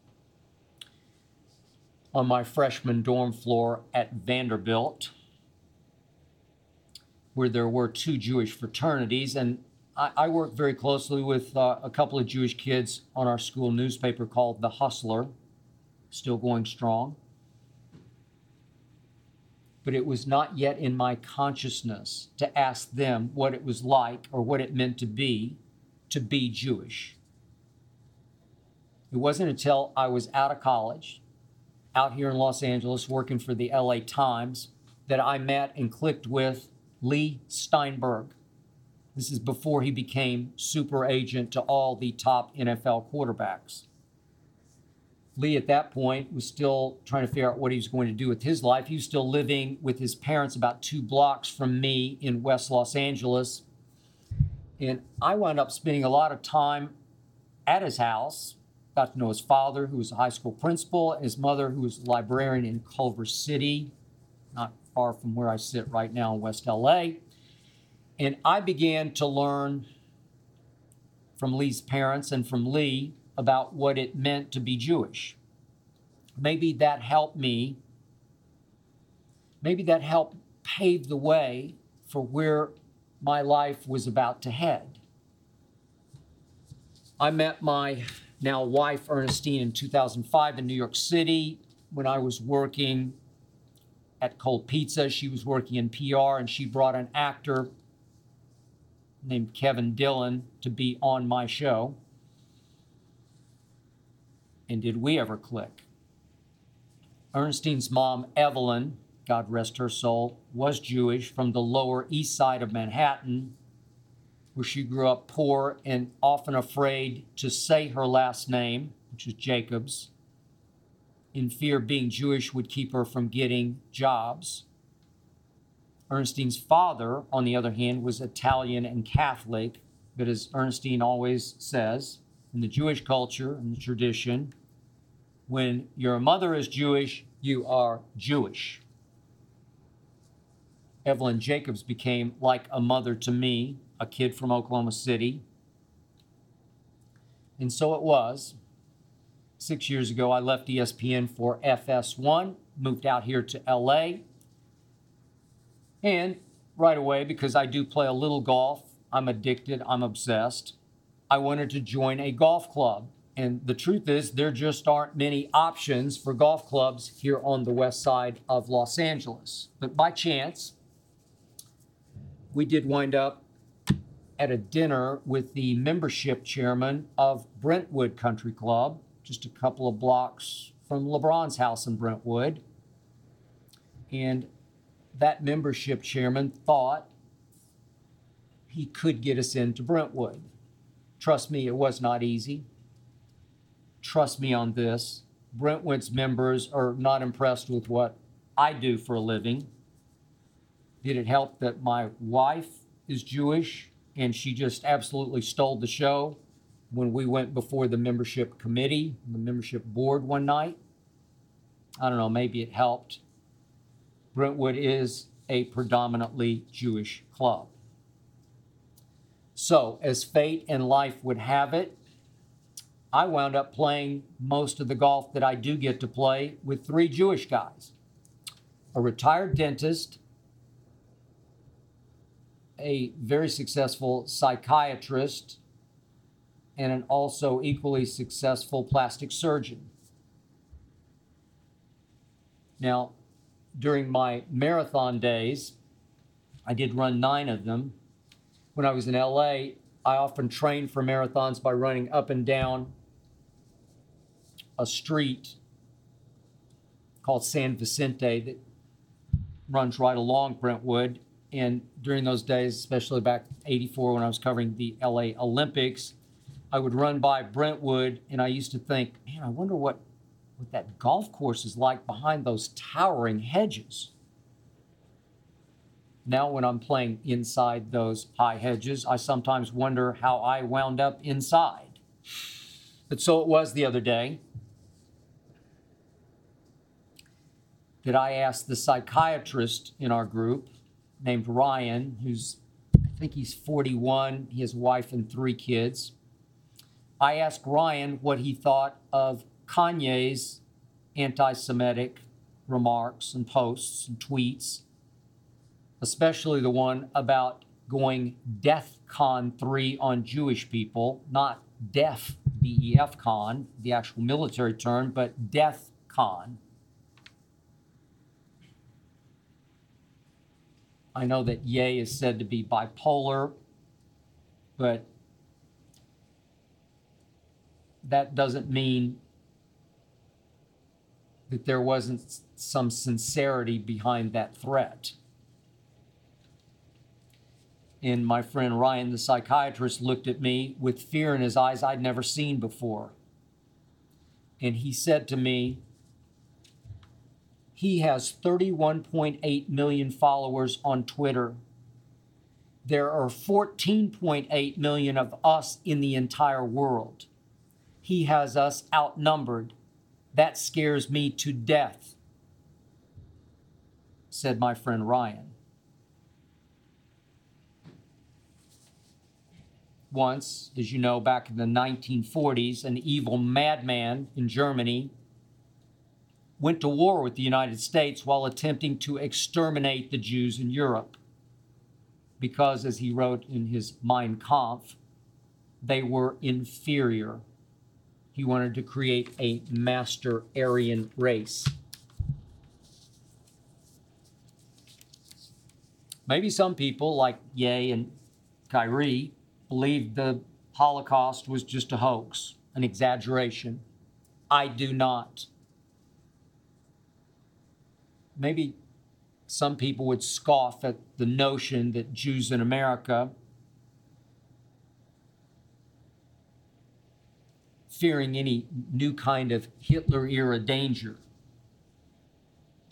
on my freshman dorm floor at Vanderbilt, where there were two Jewish fraternities. And I, I worked very closely with uh, a couple of Jewish kids on our school newspaper called The Hustler, still going strong. But it was not yet in my consciousness to ask them what it was like or what it meant to be to be Jewish. It wasn't until I was out of college, out here in Los Angeles, working for the LA Times, that I met and clicked with Leigh Steinberg. This is before he became super agent to all the top NFL quarterbacks. Leigh, at that point, was still trying to figure out what he was going to do with his life. He was still living with his parents about two blocks from me in West Los Angeles. And I wound up spending a lot of time at his house got to know his father, who was a high school principal, and his mother, who was a librarian in Culver City, not far from where I sit right now in West LA. And I began to learn from Leigh's parents and from Leigh about what it meant to be Jewish. Maybe that helped me, maybe that helped pave the way for where my life was about to head. I met my now wife Ernestine in 2005 in New York City when I was working at Cold Pizza. She was working in PR and she brought an actor named Kevin Dillon to be on my show. And did we ever click? Ernestine's mom, Evelyn, God rest her soul, was Jewish from the Lower East Side of Manhattan where she grew up poor and often afraid to say her last name, which is Jacobs, in fear being Jewish would keep her from getting jobs. Ernestine's father, on the other hand, was Italian and Catholic, but as Ernestine always says, in the Jewish culture and tradition, when your mother is Jewish, you are Jewish. Evelyn Jacobs became like a mother to me a kid from Oklahoma City, And so it was. Six years ago, I left ESPN for FS1, moved out here to LA. And right away, because I do play a little golf, I'm addicted, I'm obsessed. I wanted to join a golf club. And the truth is, there just aren't many options for golf clubs here on the west side of Los Angeles. But by chance, we did wind up at a dinner with the membership chairman of Brentwood Country Club, just a couple of blocks from LeBron's house in Brentwood. And that membership chairman thought he could get us into Brentwood. Trust me, it was not easy. Trust me on this. Brentwood's members are not impressed with what I do for a living. Did it help that my wife is Jewish and she just absolutely stole the show when we went before the membership committee, the membership board one night? I don't know, maybe it helped. Brentwood is a predominantly Jewish club. So, as fate and life would have it, I wound up playing most of the golf that I do get to play with three Jewish guys a retired dentist, a very successful psychiatrist, and an also equally successful plastic surgeon. Now, during my marathon days, I did run nine of them. When I was in LA, I often trained for marathons by running up and down a street called San Vicente that runs right along Brentwood. And during those days, especially back 84 when I was covering the LA Olympics, I would run by Brentwood and I used to think, man, I wonder what, what that golf course is like behind those towering hedges. Now, when I'm playing inside those high hedges, I sometimes wonder how I wound up inside. But so it was the other day that I asked the psychiatrist in our group named Ryan, who's, I think he's 41, he has a wife and three kids. I asked Ryan what he thought of Kanye's anti Semitic remarks and posts and tweets, especially the one about going DEF CON 3 on Jewish people, not DEF, D E F CON, the actual military term, but DEF CON. I know that Ye is said to be bipolar, but that doesn't mean that there wasn't some sincerity behind that threat. And my friend Ryan, the psychiatrist, looked at me with fear in his eyes I'd never seen before. And he said to me, he has 31.8 million followers on Twitter. There are 14.8 million of us in the entire world. He has us outnumbered. That scares me to death, said my friend Ryan. Once, as you know, back in the 1940s, an evil madman in Germany went to war with the United States while attempting to exterminate the Jews in Europe. Because, as he wrote in his Mein Kampf, they were inferior. He wanted to create a master Aryan race. Maybe some people, like Ye and Kyrie, believed the Holocaust was just a hoax, an exaggeration. I do not. Maybe some people would scoff at the notion that Jews in America, fearing any new kind of Hitler era danger.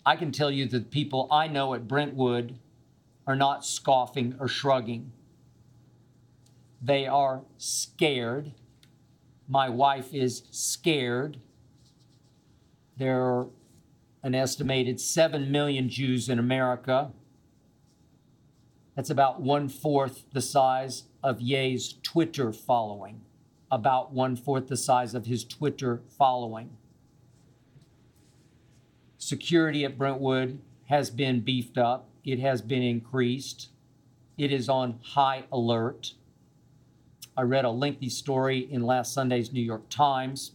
I can tell you that people I know at Brentwood are not scoffing or shrugging. They are scared. My wife is scared. There are an estimated 7 million Jews in America. That's about one fourth the size of Ye's Twitter following. about one fourth the size of his Twitter following. Security at Brentwood has been beefed up, it has been increased, it is on high alert. I read a lengthy story in last Sunday's New York Times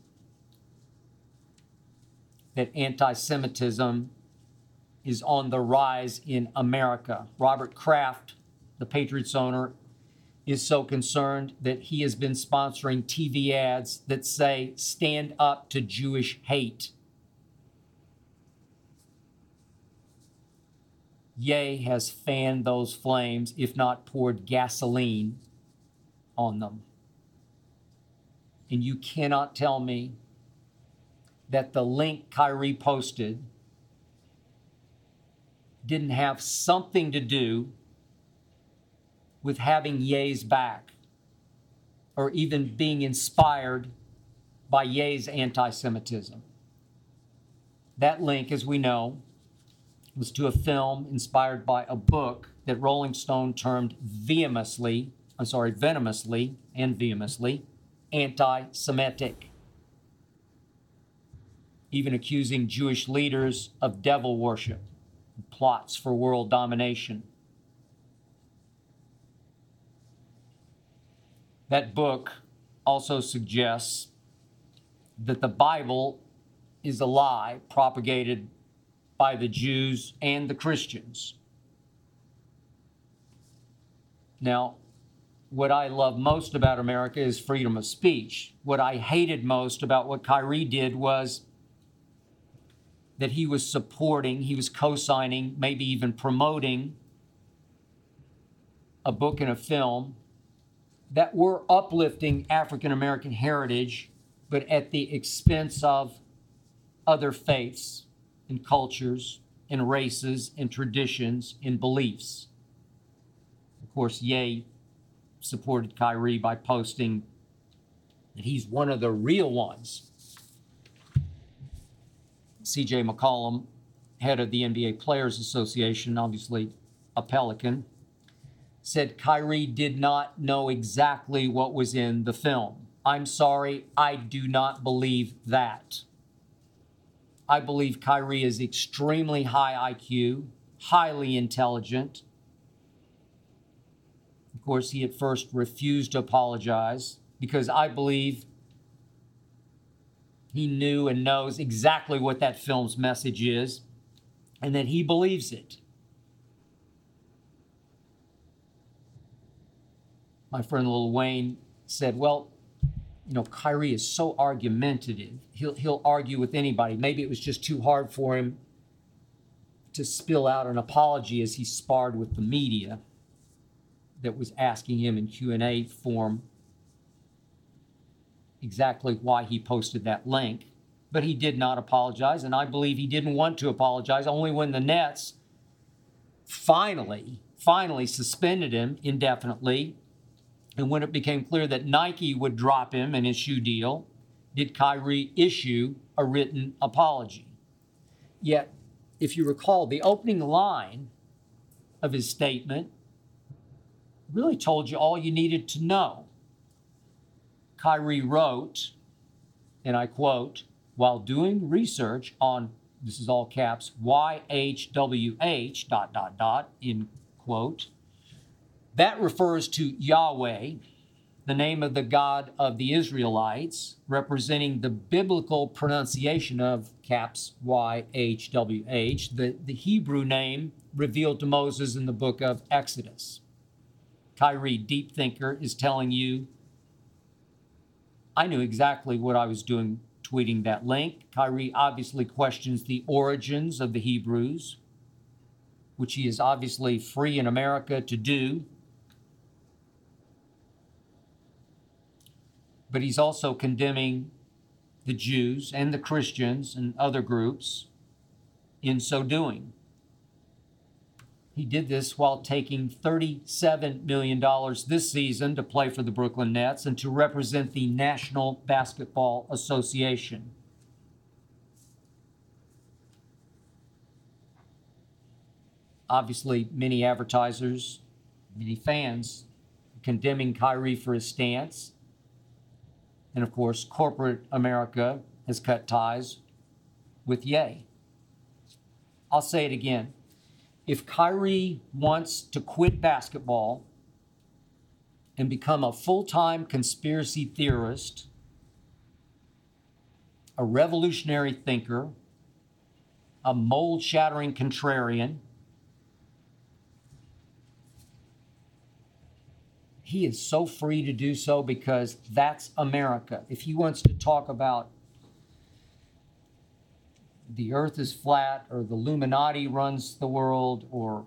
that anti Semitism is on the rise in America. Robert Kraft, the Patriots owner, is so concerned that he has been sponsoring TV ads that say, Stand up to Jewish hate. Ye has fanned those flames, if not poured gasoline on them. And you cannot tell me that the link Kyrie posted didn't have something to do with having Ye's back or even being inspired by Ye's anti Semitism. That link, as we know, was to a film inspired by a book that Rolling Stone termed vehemently, I'm sorry, venomously and vehemently anti Semitic, even accusing Jewish leaders of devil worship plots for world domination. That book also suggests that the Bible is a lie propagated by the Jews and the Christians. Now, what I love most about America is freedom of speech. What I hated most about what Kyrie did was that he was supporting, he was co signing, maybe even promoting a book and a film that were uplifting African American heritage, but at the expense of other faiths and cultures and races and traditions and beliefs. Of course, Ye supported Kyrie by posting that he's one of the real ones. CJ McCollum, head of the NBA Players Association, obviously a Pelican, said Kyrie did not know exactly what was in the film. I'm sorry, I do not believe that. I believe Kyrie is extremely high IQ, highly intelligent. Of course, he at first refused to apologize because I believe he knew and knows exactly what that film's message is and that he believes it. my friend Lil Wayne said, well, you know, Kyrie is so argumentative. He'll he'll argue with anybody. Maybe it was just too hard for him to spill out an apology as he sparred with the media that was asking him in Q&A form exactly why he posted that link. But he did not apologize, and I believe he didn't want to apologize. Only when the Nets finally, finally suspended him indefinitely and when it became clear that Nike would drop him in his shoe deal, did Kyrie issue a written apology. Yet, if you recall, the opening line of his statement really told you all you needed to know. Kyrie wrote, and I quote, while doing research on, this is all caps, YHWH, dot, dot, dot, in quote, that refers to Yahweh, the name of the God of the Israelites, representing the biblical pronunciation of caps Y H W H, the, the Hebrew name revealed to Moses in the book of Exodus. Kyrie, deep thinker, is telling you I knew exactly what I was doing tweeting that link. Kyrie obviously questions the origins of the Hebrews, which he is obviously free in America to do. but he's also condemning the Jews and the Christians and other groups in so doing. He did this while taking $37 million this season to play for the Brooklyn Nets and to represent the National Basketball Association. Obviously, many advertisers, many fans condemning Kyrie for his stance And of course, corporate America has cut ties with Ye. I'll say it again. If Kyrie wants to quit basketball and become a full time conspiracy theorist, a revolutionary thinker, a mold shattering contrarian, he is so free to do so because that's America. If he wants to talk about the earth is flat or the Illuminati runs the world or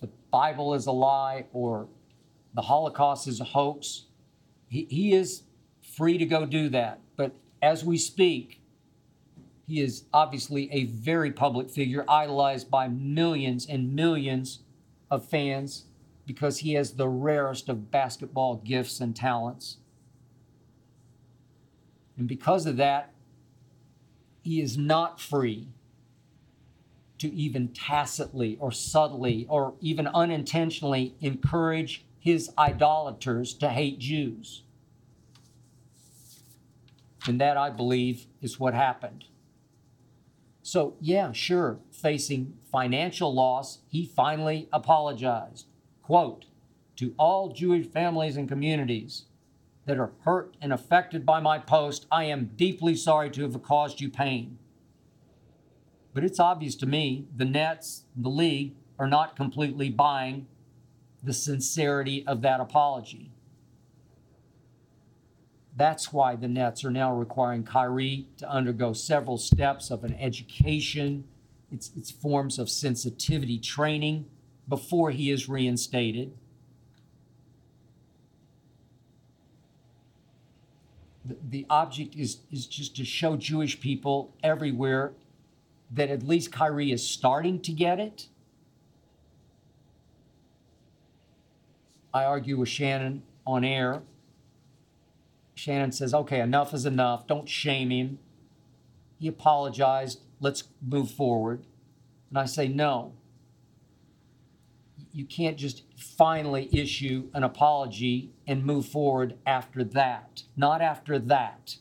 the Bible is a lie or the Holocaust is a hoax, he, he is free to go do that. But as we speak, he is obviously a very public figure, idolized by millions and millions of fans because he has the rarest of basketball gifts and talents. And because of that, he is not free to even tacitly or subtly or even unintentionally encourage his idolaters to hate Jews. And that, I believe, is what happened. So, yeah, sure, facing financial loss, he finally apologized. Quote, to all Jewish families and communities that are hurt and affected by my post, I am deeply sorry to have caused you pain. But it's obvious to me the Nets, the league, are not completely buying the sincerity of that apology. That's why the Nets are now requiring Kyrie to undergo several steps of an education, its, its forms of sensitivity training before he is reinstated. The, object is, is just to show Jewish people everywhere that at least Kyrie is starting to get it. I argue with Shannon on air. Shannon says, okay, enough is enough. Don't shame him. He apologized. Let's move forward. And I say, no. You can't just finally issue an apology and move forward after that. Not after that.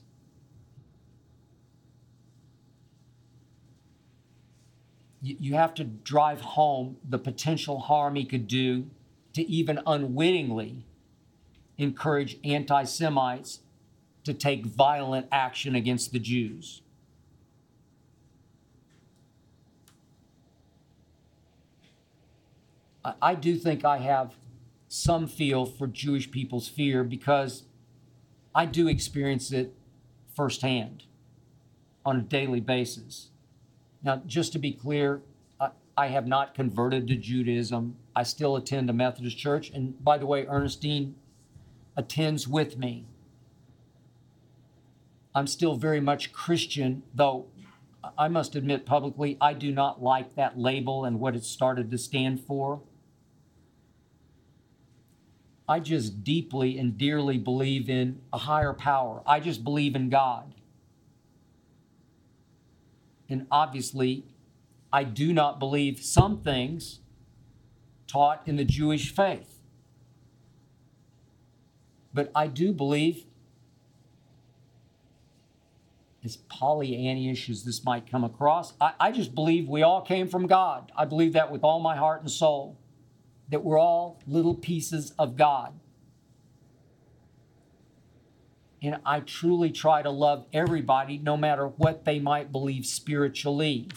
You, have to drive home the potential harm he could do to even unwittingly encourage anti Semites to take violent action against the Jews. I, do think I have some feel for Jewish people's fear because I do experience it firsthand on a daily basis. Now, just to be clear, I, I have not converted to Judaism. I still attend a Methodist church. And by the way, Ernestine attends with me. I'm still very much Christian, though I must admit publicly, I do not like that label and what it started to stand for. I just deeply and dearly believe in a higher power. I just believe in God. And obviously, I do not believe some things taught in the Jewish faith. But I do believe, as Pollyannish as this might come across, I, I just believe we all came from God. I believe that with all my heart and soul, that we're all little pieces of God. And I truly try to love everybody, no matter what they might believe spiritually.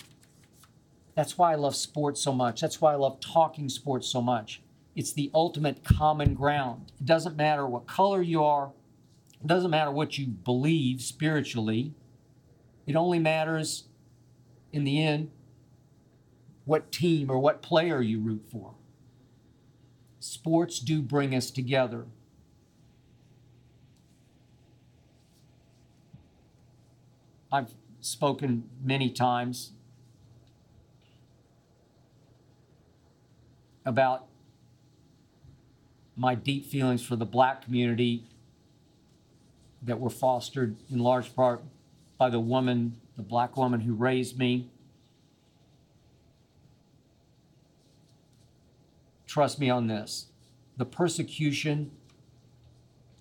That's why I love sports so much. That's why I love talking sports so much. It's the ultimate common ground. It doesn't matter what color you are, it doesn't matter what you believe spiritually. It only matters in the end what team or what player you root for. Sports do bring us together. I've spoken many times about my deep feelings for the black community that were fostered in large part by the woman, the black woman who raised me. Trust me on this. the persecution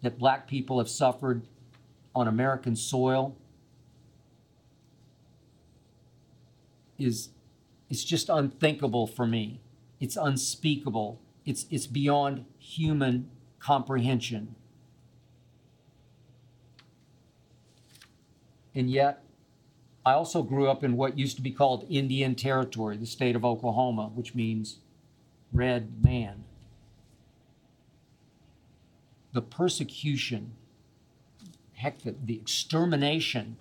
that black people have suffered on American soil is it's just unthinkable for me. It's unspeakable. It's it's beyond human comprehension. And yet, I also grew up in what used to be called Indian Territory, the state of Oklahoma, which means red man. The persecution, heck, the, the extermination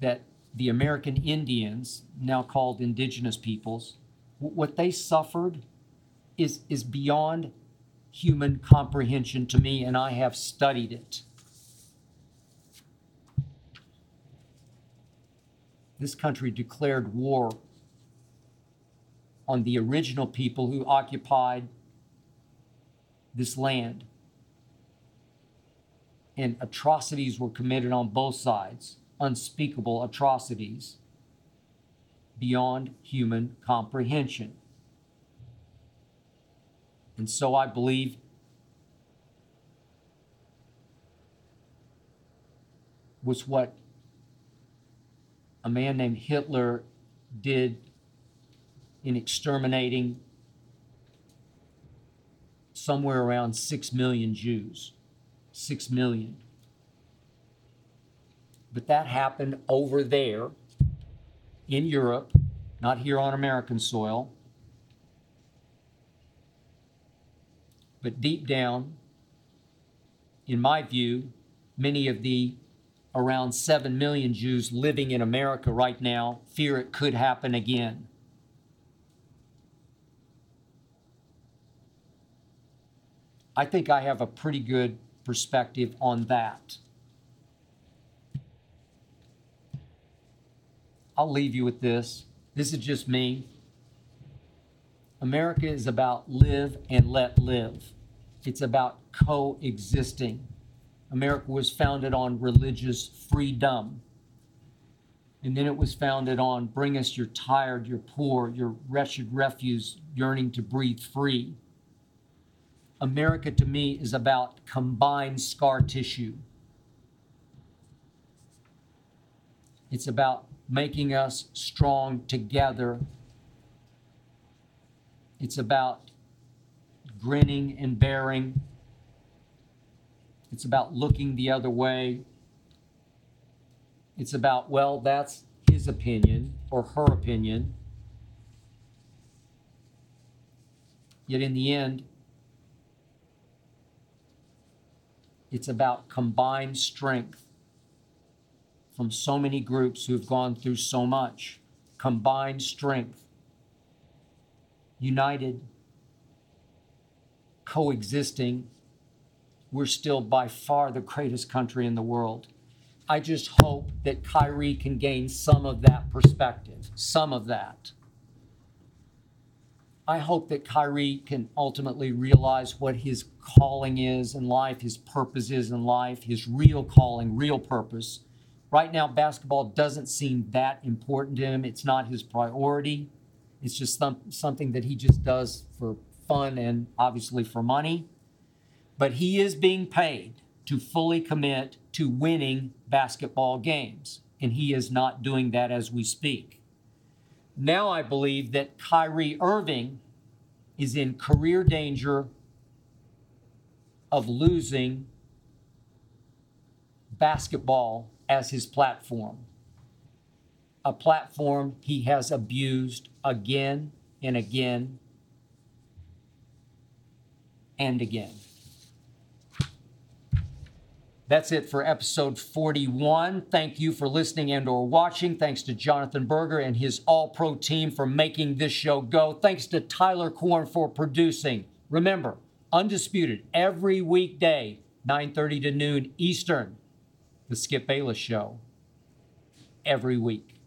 that the American Indians, now called indigenous peoples, what they suffered is, is beyond human comprehension to me, and I have studied it. This country declared war on the original people who occupied this land. And atrocities were committed on both sides, unspeakable atrocities beyond human comprehension. And so I believe was what a man named Hitler did in exterminating somewhere around 6 million Jews. 6 million. But that happened over there in Europe, not here on American soil. But deep down, in my view, many of the around 7 million Jews living in America right now fear it could happen again. I think I have a pretty good perspective on that. I'll leave you with this. This is just me. America is about live and let live. It's about coexisting. America was founded on religious freedom. And then it was founded on bring us your tired, your poor, your wretched refuse yearning to breathe free. America to me is about combined scar tissue. It's about making us strong together. It's about grinning and bearing. It's about looking the other way. It's about, well, that's his opinion or her opinion. Yet in the end, it's about combined strength from so many groups who've gone through so much. Combined strength, united, coexisting. We're still by far the greatest country in the world. I just hope that Kyrie can gain some of that perspective, some of that. I hope that Kyrie can ultimately realize what his calling is in life, his purpose is in life, his real calling, real purpose. Right now, basketball doesn't seem that important to him. It's not his priority. It's just some, something that he just does for fun and obviously for money. But he is being paid to fully commit to winning basketball games, and he is not doing that as we speak. Now I believe that Kyrie Irving is in career danger of losing basketball as his platform. A platform he has abused again and again and again. That's it for episode 41. Thank you for listening and or watching. Thanks to Jonathan Berger and his all-pro team for making this show go. Thanks to Tyler Korn for producing. Remember, undisputed every weekday, 9:30 to noon Eastern. The Skip Bayless show every week.